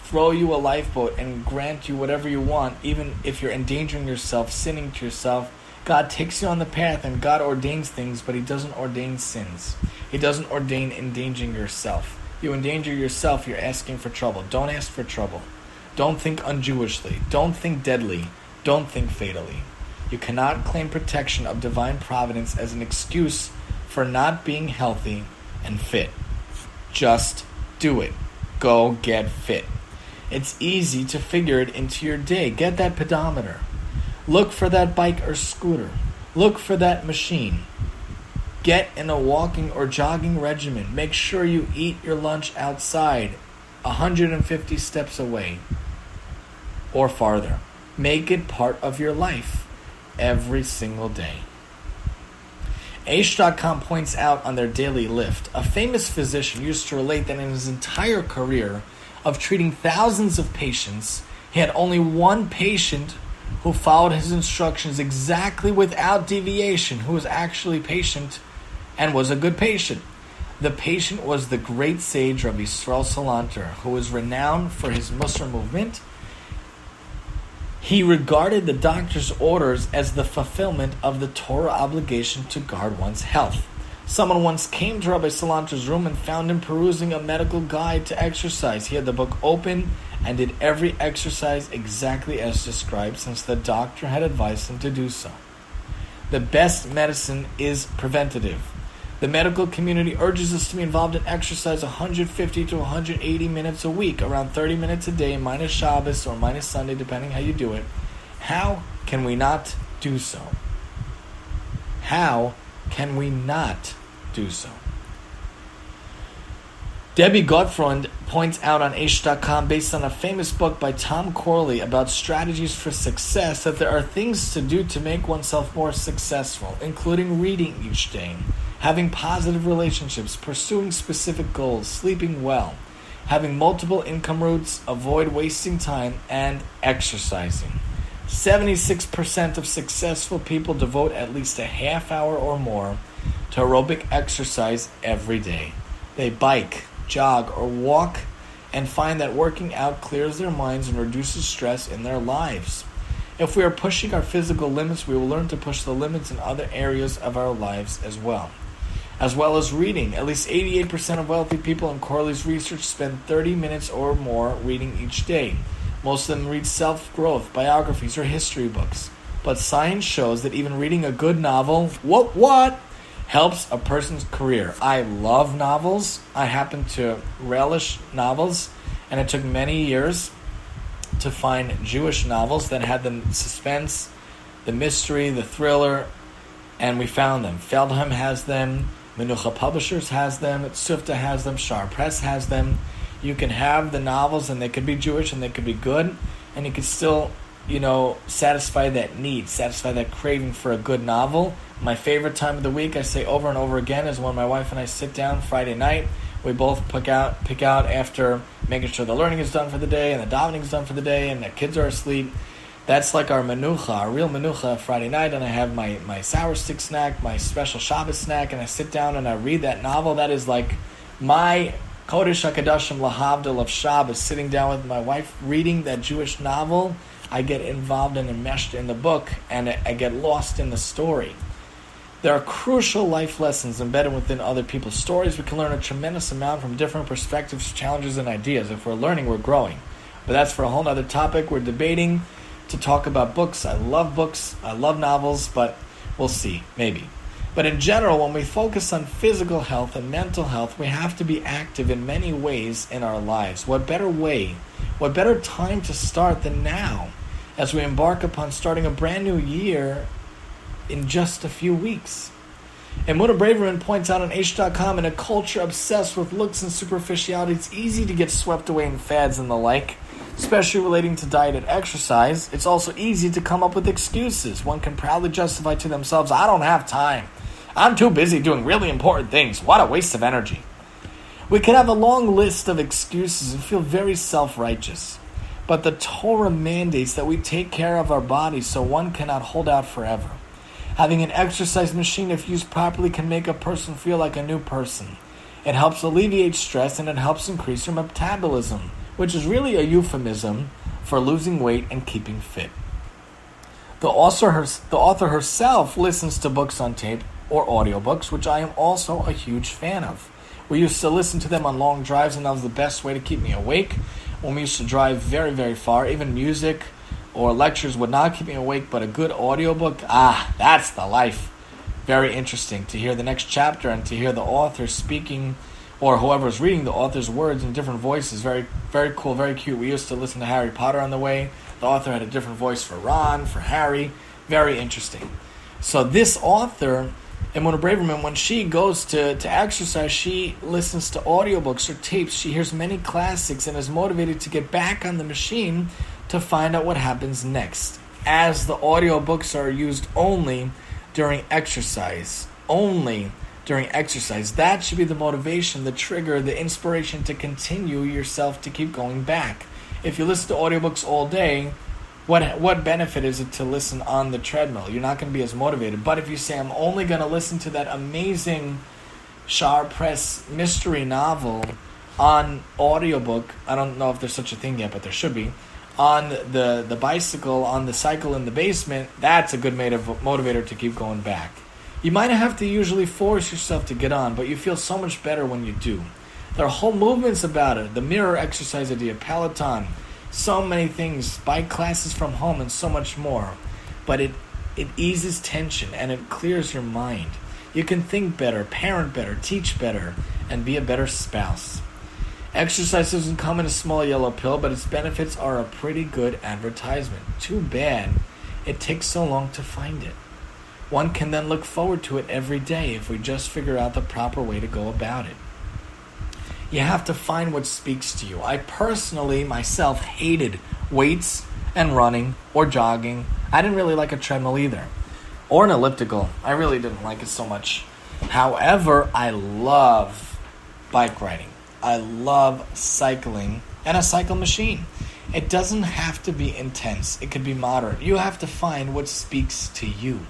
throw you a lifeboat and grant you whatever you want, even if you're endangering yourself, sinning to yourself. God takes you on the path and God ordains things, but He doesn't ordain sins. He doesn't ordain endangering yourself. You endanger yourself, you're asking for trouble. Don't ask for trouble. Don't think unjewishly. Don't think deadly. Don't think fatally. You cannot claim protection of divine providence as an excuse for not being healthy and fit. Just do it. Go get fit. It's easy to figure it into your day. Get that pedometer. Look for that bike or scooter. Look for that machine. Get in a walking or jogging regimen. Make sure you eat your lunch outside, 150 steps away or farther. Make it part of your life every single day. Aish.com points out on their daily lift a famous physician used to relate that in his entire career of treating thousands of patients, he had only one patient who followed his instructions exactly without deviation, who was actually patient and was a good patient. The patient was the great sage Rabbi Yisrael Salanter, who was renowned for his Mussar movement he regarded the doctor's orders as the fulfillment of the Torah obligation to guard one's health. Someone once came to Rabbi Salanter's room and found him perusing a medical guide to exercise. He had the book open and did every exercise exactly as described since the doctor had advised him to do so. The best medicine is preventative. The medical community urges us to be involved in exercise 150 to 180 minutes a week, around 30 minutes a day, minus Shabbos or minus Sunday, depending how you do it. How can we not do so? How can we not do so? Debbie Gottfried points out on Aish.com, based on a famous book by Tom Corley about strategies for success, that there are things to do to make oneself more successful, including reading each day having positive relationships, pursuing specific goals, sleeping well, having multiple income routes, avoid wasting time, and exercising. 76% of successful people devote at least a half hour or more to aerobic exercise every day. They bike, jog, or walk and find that working out clears their minds and reduces stress in their lives. If we are pushing our physical limits, we will learn to push the limits in other areas of our lives as well as well as reading. At least 88% of wealthy people in Corley's research spend 30 minutes or more reading each day. Most of them read self growth, biographies, or history books. But science shows that even reading a good novel, what, what, helps a person's career. I love novels. I happen to relish novels, and it took many years to find Jewish novels that had the suspense, the mystery, the thriller, and we found them. Feldheim has them. Menucha Publishers has them, Sufta has them, Shaar Press has them. You can have the novels, and they could be Jewish and they could be good, and you could still, you know, satisfy that need, satisfy that craving for a good novel. My favorite time of the week, I say over and over again, is when my wife and I sit down Friday night. We both pick out pick out after making sure the learning is done for the day and the davening is done for the day and the kids are asleep that's like our menucha, our real menucha Friday night, and I have my, my sour stick snack, my special Shabbos snack, and I sit down and I read that novel. That is like my Kodesh HaKadoshim Lahavdil of Shabbos, sitting down with my wife, reading that Jewish novel. I get involved and enmeshed in the book, and I get lost in the story. There are crucial life lessons embedded within other people's stories. We can learn a tremendous amount from different perspectives, challenges, and ideas. If we're learning, we're growing. But that's for a whole other topic. We're debating to talk about books. I love books, I love novels, but we'll see, maybe. But in general, when we focus on physical health and mental health, we have to be active in many ways in our lives. What better way, what better time to start than now as we embark upon starting a brand new year in just a few weeks? And Mona Braverman points out on Aish.com in a culture obsessed with looks and superficiality, it's easy to get swept away in fads and the like especially relating to diet and exercise, it's also easy to come up with excuses. One can proudly justify to themselves, I don't have time. I'm too busy doing really important things. What a waste of energy. We could have a long list of excuses and feel very self righteous. But the Torah mandates that we take care of our bodies so one cannot hold out forever. Having an exercise machine, if used properly, can make a person feel like a new person. It helps alleviate stress and it helps increase your metabolism, which is really a euphemism for losing weight and keeping fit. The author, her, the author herself listens to books on tape or audiobooks, which I am also a huge fan of. We used to listen to them on long drives, and that was the best way to keep me awake. When we used to drive very, very far, even music or lectures would not keep me awake, but a good audiobook, ah, that's the life. Very interesting to hear the next chapter and to hear the author speaking or whoever's reading the author's words in different voices. Very, very cool, very cute. We used to listen to Harry Potter on the way. The author had a different voice for Ron, for Harry. Very interesting. So this author when Braverman, when she goes to, to exercise, she listens to audiobooks or tapes. She hears many classics and is motivated to get back on the machine to find out what happens next. As the audiobooks are used only during exercise, only during exercise. That should be the motivation, the trigger, the inspiration to continue yourself to keep going back. If you listen to audiobooks all day, what what benefit is it to listen on the treadmill? You're not going to be as motivated. But if you say I'm only going to listen to that amazing Shaar Press mystery novel on audiobook, I don't know if there's such a thing yet, but there should be. On the the bicycle, on the cycle in the basement, that's a good motivator to keep going back. You might have to usually force yourself to get on, but you feel so much better when you do. There are whole movements about it. The mirror exercise idea, Peloton, so many things, bike classes from home, and so much more. But it it eases tension and it clears your mind. You can think better, parent better, teach better, and be a better spouse. Exercise doesn't come in a small yellow pill, but its benefits are a pretty good advertisement. Too bad it takes so long to find it. One can then look forward to it every day if we just figure out the proper way to go about it you have to find what speaks to you. I personally, myself, hated weights and running or jogging. I didn't really like a treadmill either, or an elliptical. I really didn't like it so much. However, I love bike riding. I love cycling and a cycle machine. It doesn't have to be intense, it could be moderate. You have to find what speaks to you.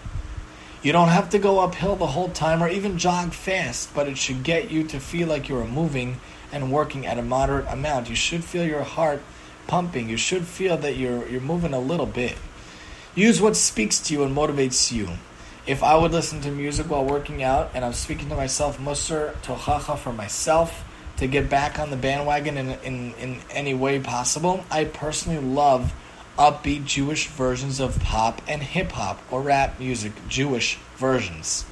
You don't have to go uphill the whole time or even jog fast, but it should get you to feel like you are moving and working at a moderate amount. You should feel your heart pumping. You should feel that you're you're moving a little bit. Use what speaks to you and motivates you. If I would listen to music while working out and I'm speaking to myself, Musar Tochacha for myself to get back on the bandwagon in, in, in any way possible, I personally love upbeat Jewish versions of pop and hip hop or rap music, Jewish versions.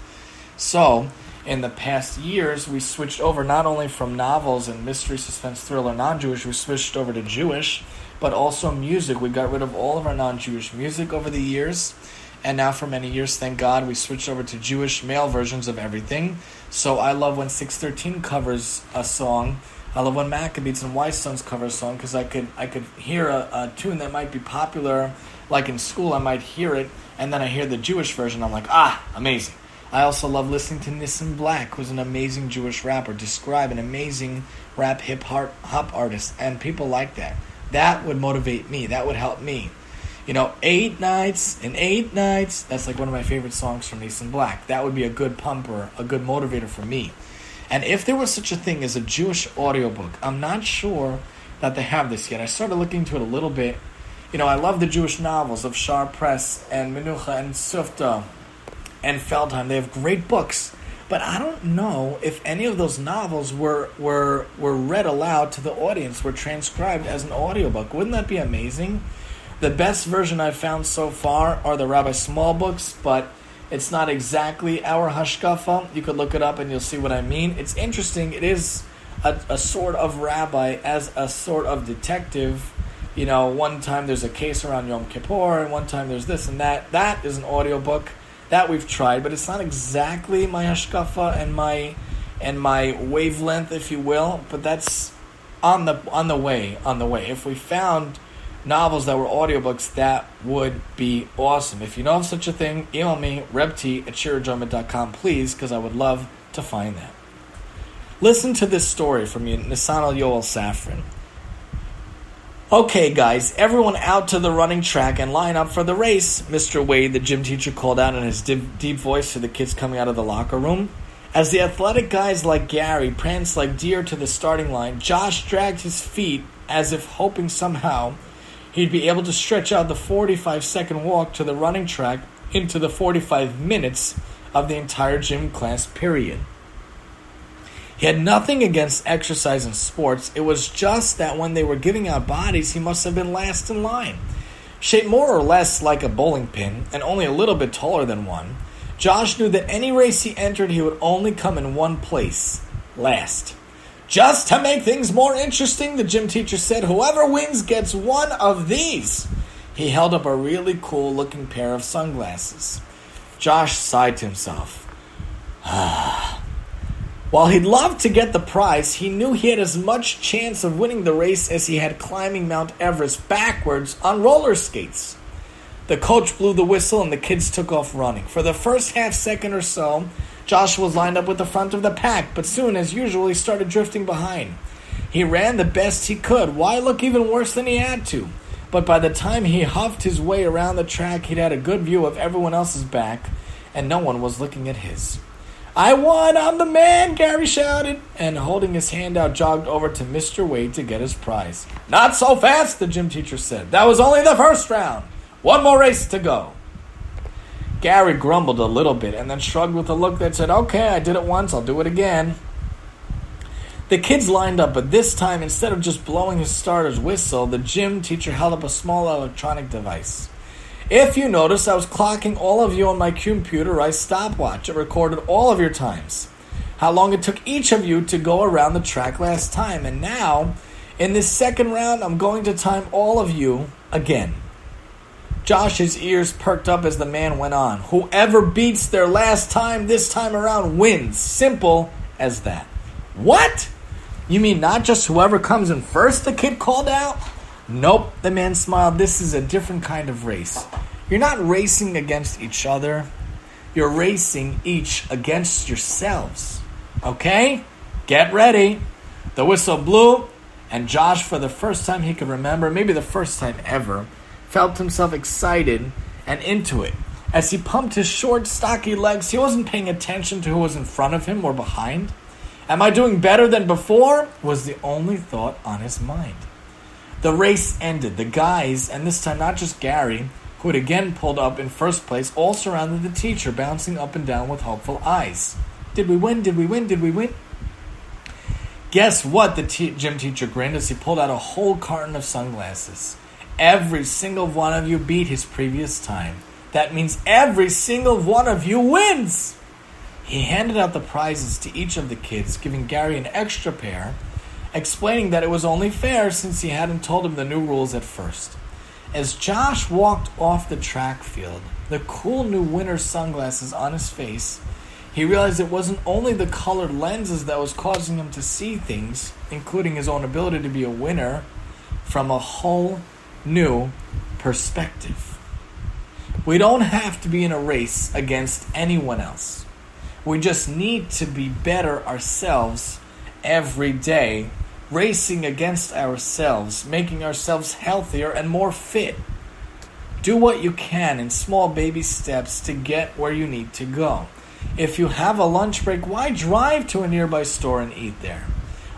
So, in the past years, we switched over not only from novels and mystery, suspense, thriller, non Jewish, we switched over to Jewish, but also music. We got rid of all of our non Jewish music over the years. And now, for many years, thank God, we switched over to Jewish male versions of everything. So I love when 613 covers a song I love when Maccabeats and Wise Sons cover a song because I could I could hear a, a, tune that might be popular, like in school. I might hear it, and then I hear the Jewish version. I'm like, ah, amazing. I also love listening to Nissim Black, who's an amazing Jewish rapper. Describe an amazing rap hip hop artist, and people like that. That would motivate me. That would help me. You know, eight nights and eight nights. That's like one of my favorite songs from Nissim Black. That would be a good pumper, a good motivator for me. And if there was such a thing as a Jewish audiobook, I'm not sure that they have this yet. I started looking into it a little bit. You know, I love the Jewish novels of Shaar Press and Menucha and Sufta and Feldheim. They have great books. But I don't know if any of those novels were, were, were read aloud to the audience, were transcribed as an audiobook. Wouldn't that be amazing? The best version I've found so far are the Rabbi Small books, but it's not exactly our hashkafa. You could look it up and you'll see what I mean. It's interesting. It is a, a sort of rabbi as a sort of detective. You know, one time there's a case around Yom Kippur, and one time there's this and that. That is an audiobook that we've tried, but it's not exactly my hashkafa and my and my wavelength, if you will. But that's on the on the way, on the way. If we found novels that were audiobooks, that would be awesome. If you know of such a thing, email me, rebt at shiragerman.com, please, because I would love to find that. Listen to this story from Nisanel Yoel Safran. Okay, guys, everyone out to the running track and line up for the race, Mr. Wade, the gym teacher, called out in his deep, deep voice to the kids coming out of the locker room. As the athletic guys like Gary pranced like deer to the starting line, Josh dragged his feet as if hoping somehow he'd be able to stretch out the 45 second walk to the running track into the 45 minutes of the entire gym class period. He had nothing against exercise and sports. It was just that when they were giving out bodies, he must have been last in line. Shaped more or less like a bowling pin, and only a little bit taller than one, Josh knew that any race he entered, he would only come in one place last. Just to make things more interesting, the gym teacher said, whoever wins gets one of these. He held up a really cool looking pair of sunglasses. Josh sighed to himself. While he'd love to get the prize, he knew he had as much chance of winning the race as he had climbing Mount Everest backwards on roller skates. The coach blew the whistle and the kids took off running. For the first half second or so, Josh was lined up with the front of the pack, but soon, as usual, he started drifting behind. He ran the best he could. Why look even worse than he had to? But by the time he huffed his way around the track, he'd had a good view of everyone else's back, and no one was looking at his. I won, I'm the man, Gary shouted, and holding his hand out, jogged over to Mr. Wade to get his prize. Not so fast, the gym teacher said. That was only the first round. One more race to go. Gary grumbled a little bit and then shrugged with a look that said, Okay, I did it once, I'll do it again. The kids lined up, but this time, instead of just blowing his starter's whistle, the gym teacher held up a small electronic device. If you notice, I was clocking all of you on my computerized stopwatch. It recorded all of your times, how long it took each of you to go around the track last time. And now, in this second round, I'm going to time all of you again. Josh's ears perked up as the man went on. Whoever beats their last time this time around wins. Simple as that. What? You mean not just whoever comes in first, the kid called out? Nope, the man smiled. This is a different kind of race. You're not racing against each other, you're racing each against yourselves. Okay? Get ready. The whistle blew, and Josh, for the first time he could remember, maybe the first time ever, felt himself excited and into it. As he pumped his short, stocky legs, he wasn't paying attention to who was in front of him or behind. Am I doing better than before? was the only thought on his mind. The race ended. The guys, and this time not just Gary, who had again pulled up in first place, all surrounded the teacher, bouncing up and down with hopeful eyes. Did we win? Did we win? Did we win? Guess what? The gym teacher grinned as he pulled out a whole carton of sunglasses. Every single one of you beat his previous time. That means every single one of you wins. He handed out the prizes to each of the kids, giving Gary an extra pair, explaining that it was only fair since he hadn't told him the new rules at first. As Josh walked off the track field, the cool new winter sunglasses on his face, he realized it wasn't only the colored lenses that was causing him to see things, including his own ability to be a winner, from a whole new perspective. We don't have to be in a race against anyone else. We just need to be better ourselves every day, racing against ourselves, making ourselves healthier and more fit. Do what you can in small baby steps to get where you need to go. If you have a lunch break, why drive to a nearby store and eat there?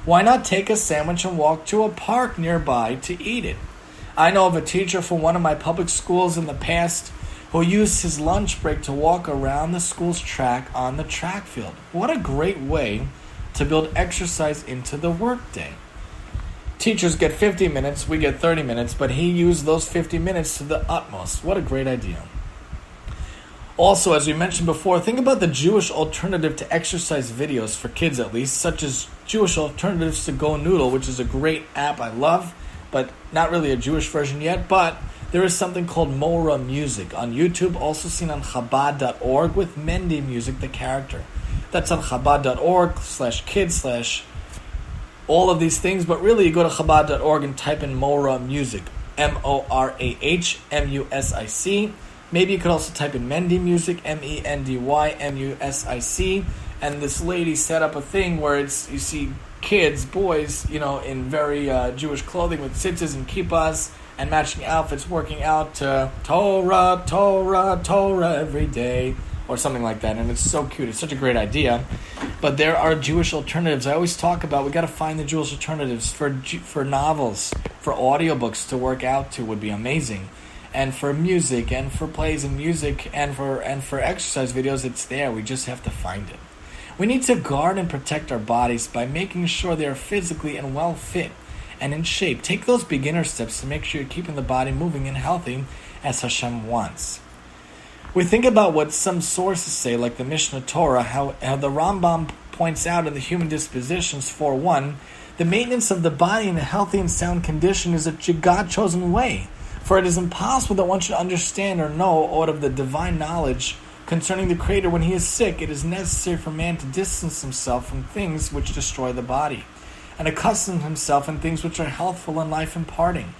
Why not take a sandwich and walk to a park nearby to eat it? I know of a teacher from one of my public schools in the past who used his lunch break to walk around the school's track on the track field. What a great way to build exercise into the workday. Teachers get 50 minutes, we get 30 minutes, but he used those 50 minutes to the utmost. What a great idea. Also, as we mentioned before, think about the Jewish alternative to exercise videos for kids at least, such as Jewish alternatives to Go Noodle, which is a great app I love but not really a Jewish version yet. But there is something called Morah Music on YouTube, also seen on Chabad.org with Mendy Music, the character. That's on Chabad.org slash kids slash all of these things. But really, you go to Chabad.org and type in Mora Music, M O R A H M U S I C. Maybe you could also type in Mendy Music, M E N D Y M U S I C. And this lady set up a thing where it's you see kids, boys, you know, in very uh, Jewish clothing with tzitzis and kippahs and matching outfits, working out to Torah, Torah, Torah every day. or something like that. And it's so cute. It's such a great idea. But there are Jewish alternatives. I always talk about we got to find the Jewish alternatives for for novels, for audiobooks to work out to would be amazing. And for music and for plays and music and for and for exercise videos, it's there. We just have to find it. We need to guard and protect our bodies by making sure they are physically and well fit and in shape. Take those beginner steps to make sure you're keeping the body moving and healthy as Hashem wants. We think about what some sources say, like the Mishnah Torah, how, how the Rambam points out in the Human Dispositions 4 1, the maintenance of the body in a healthy and sound condition is a God chosen way. For it is impossible that one should understand or know aught of the divine knowledge concerning the Creator when he is sick. It is necessary for man to distance himself from things which destroy the body, and accustom himself in things which are healthful and life imparting.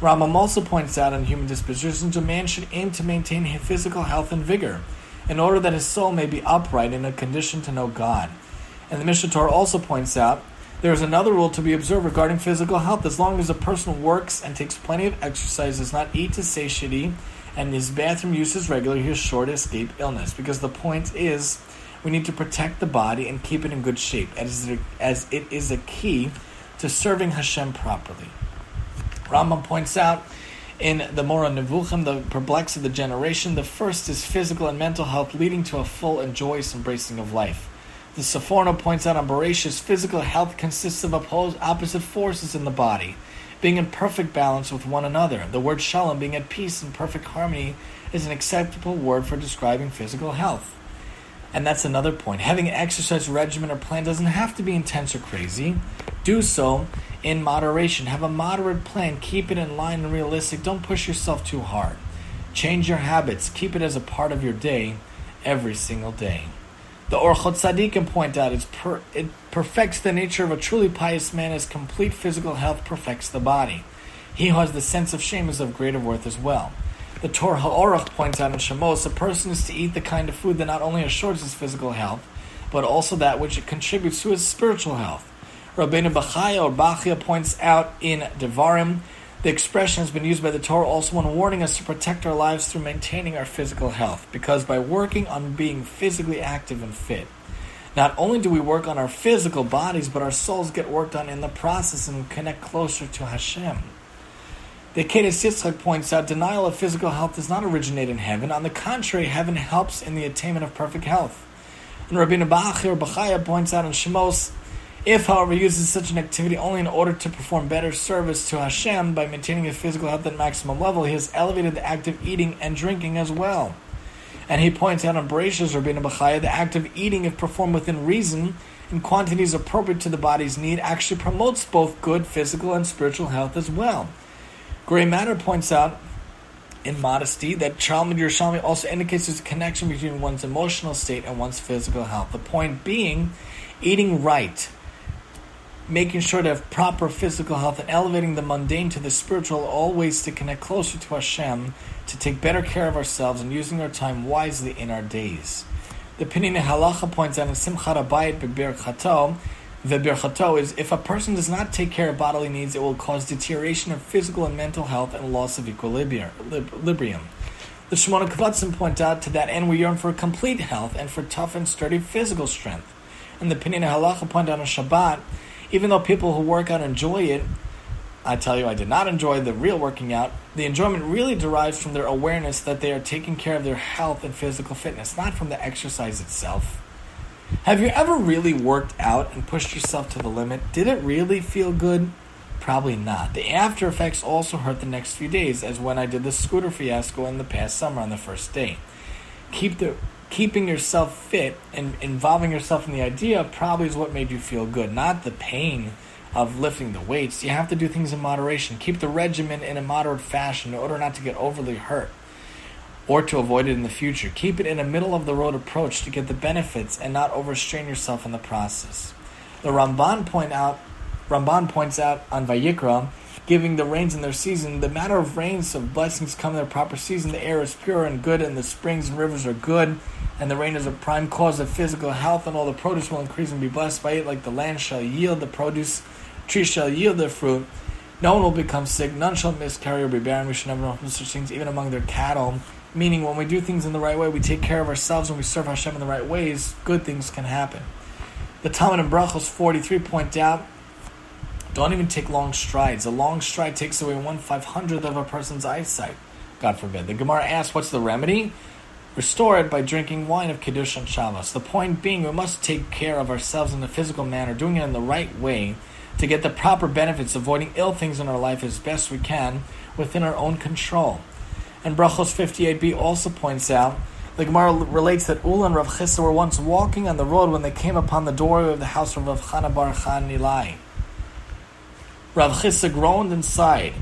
Rambam also points out in human dispositions a man should aim to maintain his physical health and vigor, in order that his soul may be upright in a condition to know God. And the Mishnah Torah also points out there is another rule to be observed regarding physical health. As long as a person works and takes plenty of exercise, does not eat to satiety, and his bathroom use is regular, he is sure to escape illness. Because the point is, we need to protect the body and keep it in good shape, as it is a key to serving Hashem properly. Rambam points out in the Moreh Nevuchim, the perplex of the generation, the first is physical and mental health, leading to a full and joyous embracing of life. The Seforno points out on Bereshis, physical health consists of opposed opposite forces in the body, being in perfect balance with one another. The word shalom, being at peace and perfect harmony, is an acceptable word for describing physical health. And that's another point. Having an exercise regimen or plan doesn't have to be intense or crazy. Do so in moderation. Have a moderate plan. Keep it in line and realistic. Don't push yourself too hard. Change your habits. Keep it as a part of your day every single day. The Orchot Tzaddikim point out per, it perfects the nature of a truly pious man as complete physical health perfects the body. He who has the sense of shame is of greater worth as well. The Tur Ha'aroch points out in Shemos, a person is to eat the kind of food that not only assures his physical health, but also that which it contributes to his spiritual health. Rabbeinu Bachaya or Bachia points out in Devarim, the expression has been used by the Torah also when warning us to protect our lives through maintaining our physical health, because by working on being physically active and fit, not only do we work on our physical bodies, but our souls get worked on in the process and connect closer to Hashem. The Akedah Yitzchak points out denial of physical health does not originate in heaven. On the contrary, heaven helps in the attainment of perfect health. And Rabbi Bachir Bachaya points out in Shemos, if, however, uses such an activity only in order to perform better service to Hashem by maintaining his physical health at maximum level, he has elevated the act of eating and drinking as well. And he points out in Bereshis Rabbi Bachaya, the act of eating, if performed within reason, in quantities appropriate to the body's need, actually promotes both good physical and spiritual health as well. Gray Matter points out in Modesty that Talmud Yerushalmi also indicates there's a connection between one's emotional state and one's physical health. The point being, eating right, making sure to have proper physical health, and elevating the mundane to the spiritual, all ways to connect closer to Hashem, to take better care of ourselves, and using our time wisely in our days. The Peninei Halacha points out in Simchat Abayit Bebir Chato the birchato is if a person does not take care of bodily needs, it will cause deterioration of physical and mental health and loss of equilibrium. The Shemona Kvatzim point out to that end we yearn for complete health and for tough and sturdy physical strength. And the Peninei Halacha point out on Shabbat, even though people who work out enjoy it, I tell you, I did not enjoy the real working out. The enjoyment really derives from their awareness that they are taking care of their health and physical fitness, not from the exercise itself. Have you ever really worked out and pushed yourself to the limit? Did it really feel good? Probably not. The after effects also hurt the next few days, as when I did the scooter fiasco in the past summer on the first day. Keep the keeping yourself fit and involving yourself in the idea probably is what made you feel good, not the pain of lifting the weights. You have to do things in moderation. Keep the regimen in a moderate fashion in order not to get overly hurt or to avoid it in the future. Keep it in a middle of the road approach to get the benefits and not overstrain yourself in the process. The Ramban point out Ramban points out on Vayikra, giving the rains in their season, the matter of rains of blessings come in their proper season. The air is pure and good, and the springs and rivers are good, and the rain is a prime cause of physical health, and all the produce will increase and be blessed by it, like the land shall yield the produce, trees shall yield their fruit. No one will become sick, none shall miscarry or be barren. We should never know such things, even among their cattle Meaning, when we do things in the right way, we take care of ourselves, and we serve Hashem in the right ways, good things can happen. The Talmud in Brachos 43 point out don't even take long strides. A long stride takes away one five hundredth of a person's eyesight. God forbid. The Gemara asks, what's the remedy? Restore it by drinking wine of Kiddush on Shabbos. The point being, we must take care of ourselves in a physical manner, doing it in the right way to get the proper benefits, avoiding ill things in our life as best we can within our own control. And Brachos 58b also points out the Gemara relates that Ula and Rav Chisda were once walking on the road when they came upon the doorway of the house of Rav Chana Bar Chanilai. Rav Chisda groaned and sighed.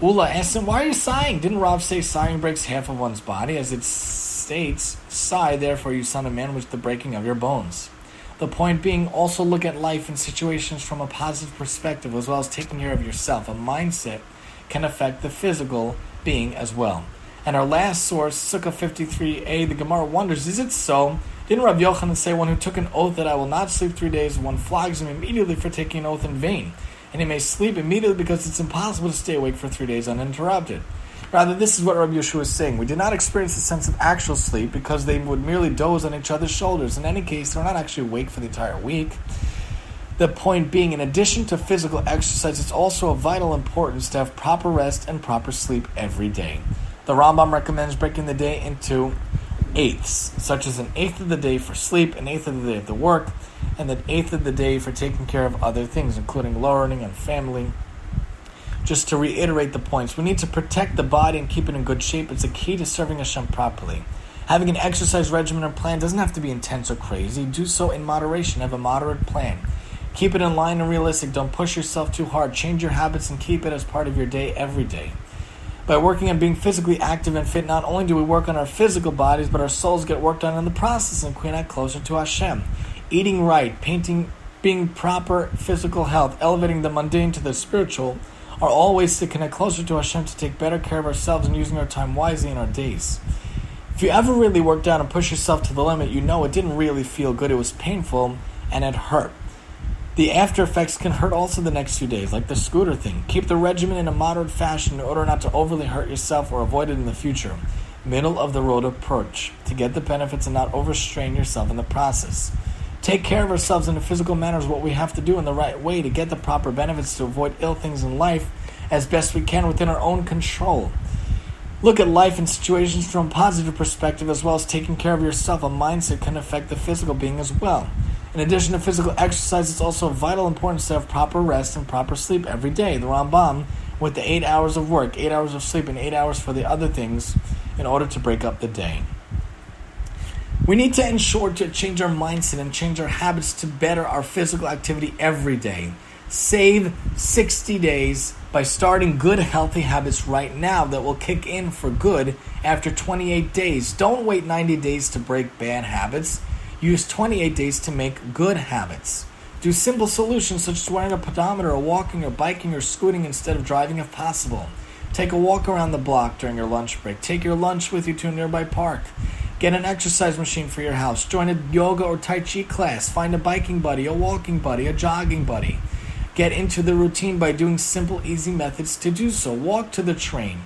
Ula asked him, Why are you sighing? Didn't Rav say sighing breaks half of one's body? As it states, Sigh, therefore, you son of man, with the breaking of your bones. The point being, also look at life and situations from a positive perspective, as well as taking care of yourself. A mindset can affect the physical being as well. And our last source, Sukkah 53a, the Gemara wonders, is it so? Didn't Rabbi Yochanan say, one who took an oath that I will not sleep three days, one flogs him immediately for taking an oath in vain? and he may sleep immediately because it's impossible to stay awake for three days uninterrupted. Rather, this is what Rabbi Yehoshua is saying. We did not experience a sense of actual sleep because they would merely doze on each other's shoulders. In any case, they're not actually awake for the entire week. The point being, in addition to physical exercise, it's also of vital importance to have proper rest and proper sleep every day. The Rambam recommends breaking the day into eighths, such as an eighth of the day for sleep, an eighth of the day for work, and an eighth of the day for taking care of other things, including learning and family. Just to reiterate the points, we need to protect the body and keep it in good shape. It's a key to serving Hashem properly. Having an exercise regimen or plan doesn't have to be intense or crazy. Do so in moderation. Have a moderate plan. Keep it in line and realistic. Don't push yourself too hard. Change your habits and keep it as part of your day every day. By working on being physically active and fit, not only do we work on our physical bodies, but our souls get worked on in the process and we connect closer to Hashem. Eating right, painting, being proper physical health, elevating the mundane to the spiritual, are all ways to connect closer to Hashem to take better care of ourselves and using our time wisely in our days. If you ever really work down and push yourself to the limit, you know it didn't really feel good, it was painful, and it hurt. The after effects can hurt also the next few days, like the scooter thing. Keep the regimen in a moderate fashion in order not to overly hurt yourself or avoid it in the future. Middle of the road approach to get the benefits and not overstrain yourself in the process. Take care of ourselves in a physical manner is what we have to do in the right way to get the proper benefits to avoid ill things in life as best we can within our own control. Look at life and situations from a positive perspective as well as taking care of yourself. A mindset can affect the physical being as well. In addition to physical exercise, it's also vital importance to have proper rest and proper sleep every day. The Rambam, with the eight hours of work, eight hours of sleep, and eight hours for the other things, in order to break up the day. We need to ensure to change our mindset and change our habits to better our physical activity every day. Save 60 days by starting good, healthy habits right now that will kick in for good after 28 days. Don't wait 90 days to break bad habits. Use 28 days to make good habits. Do simple solutions such as wearing a pedometer or walking or biking or scooting instead of driving if possible. Take a walk around the block during your lunch break. Take your lunch with you to a nearby park. Get an exercise machine for your house. Join a yoga or Tai Chi class. Find a biking buddy, a walking buddy, a jogging buddy. Get into the routine by doing simple, easy methods to do so. Walk to the train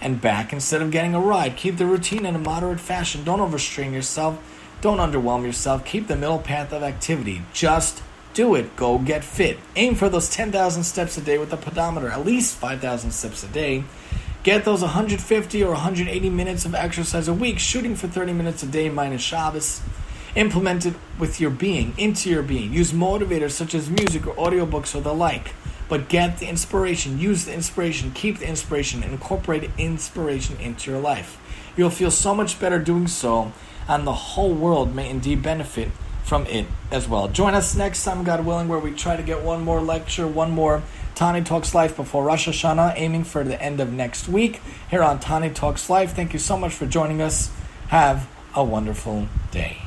and back instead of getting a ride. Keep the routine in a moderate fashion. Don't overstrain yourself. Don't underwhelm yourself. Keep the middle path of activity. Just do it. Go get fit. Aim for those 10,000 steps a day with a pedometer, at least 5,000 steps a day. Get those 150 or 180 minutes of exercise a week, shooting for 30 minutes a day minus Shabbos. Implement it with your being, into your being. Use motivators such as music or audiobooks or the like. But get the inspiration, use the inspiration, keep the inspiration, incorporate inspiration into your life. You'll feel so much better doing so and the whole world may indeed benefit from it as well. Join us next time, God willing, where we try to get one more lecture, one more Tani Talks Life before Rosh Hashanah, aiming for the end of next week here on Tani Talks Life. Thank you so much for joining us. Have a wonderful day.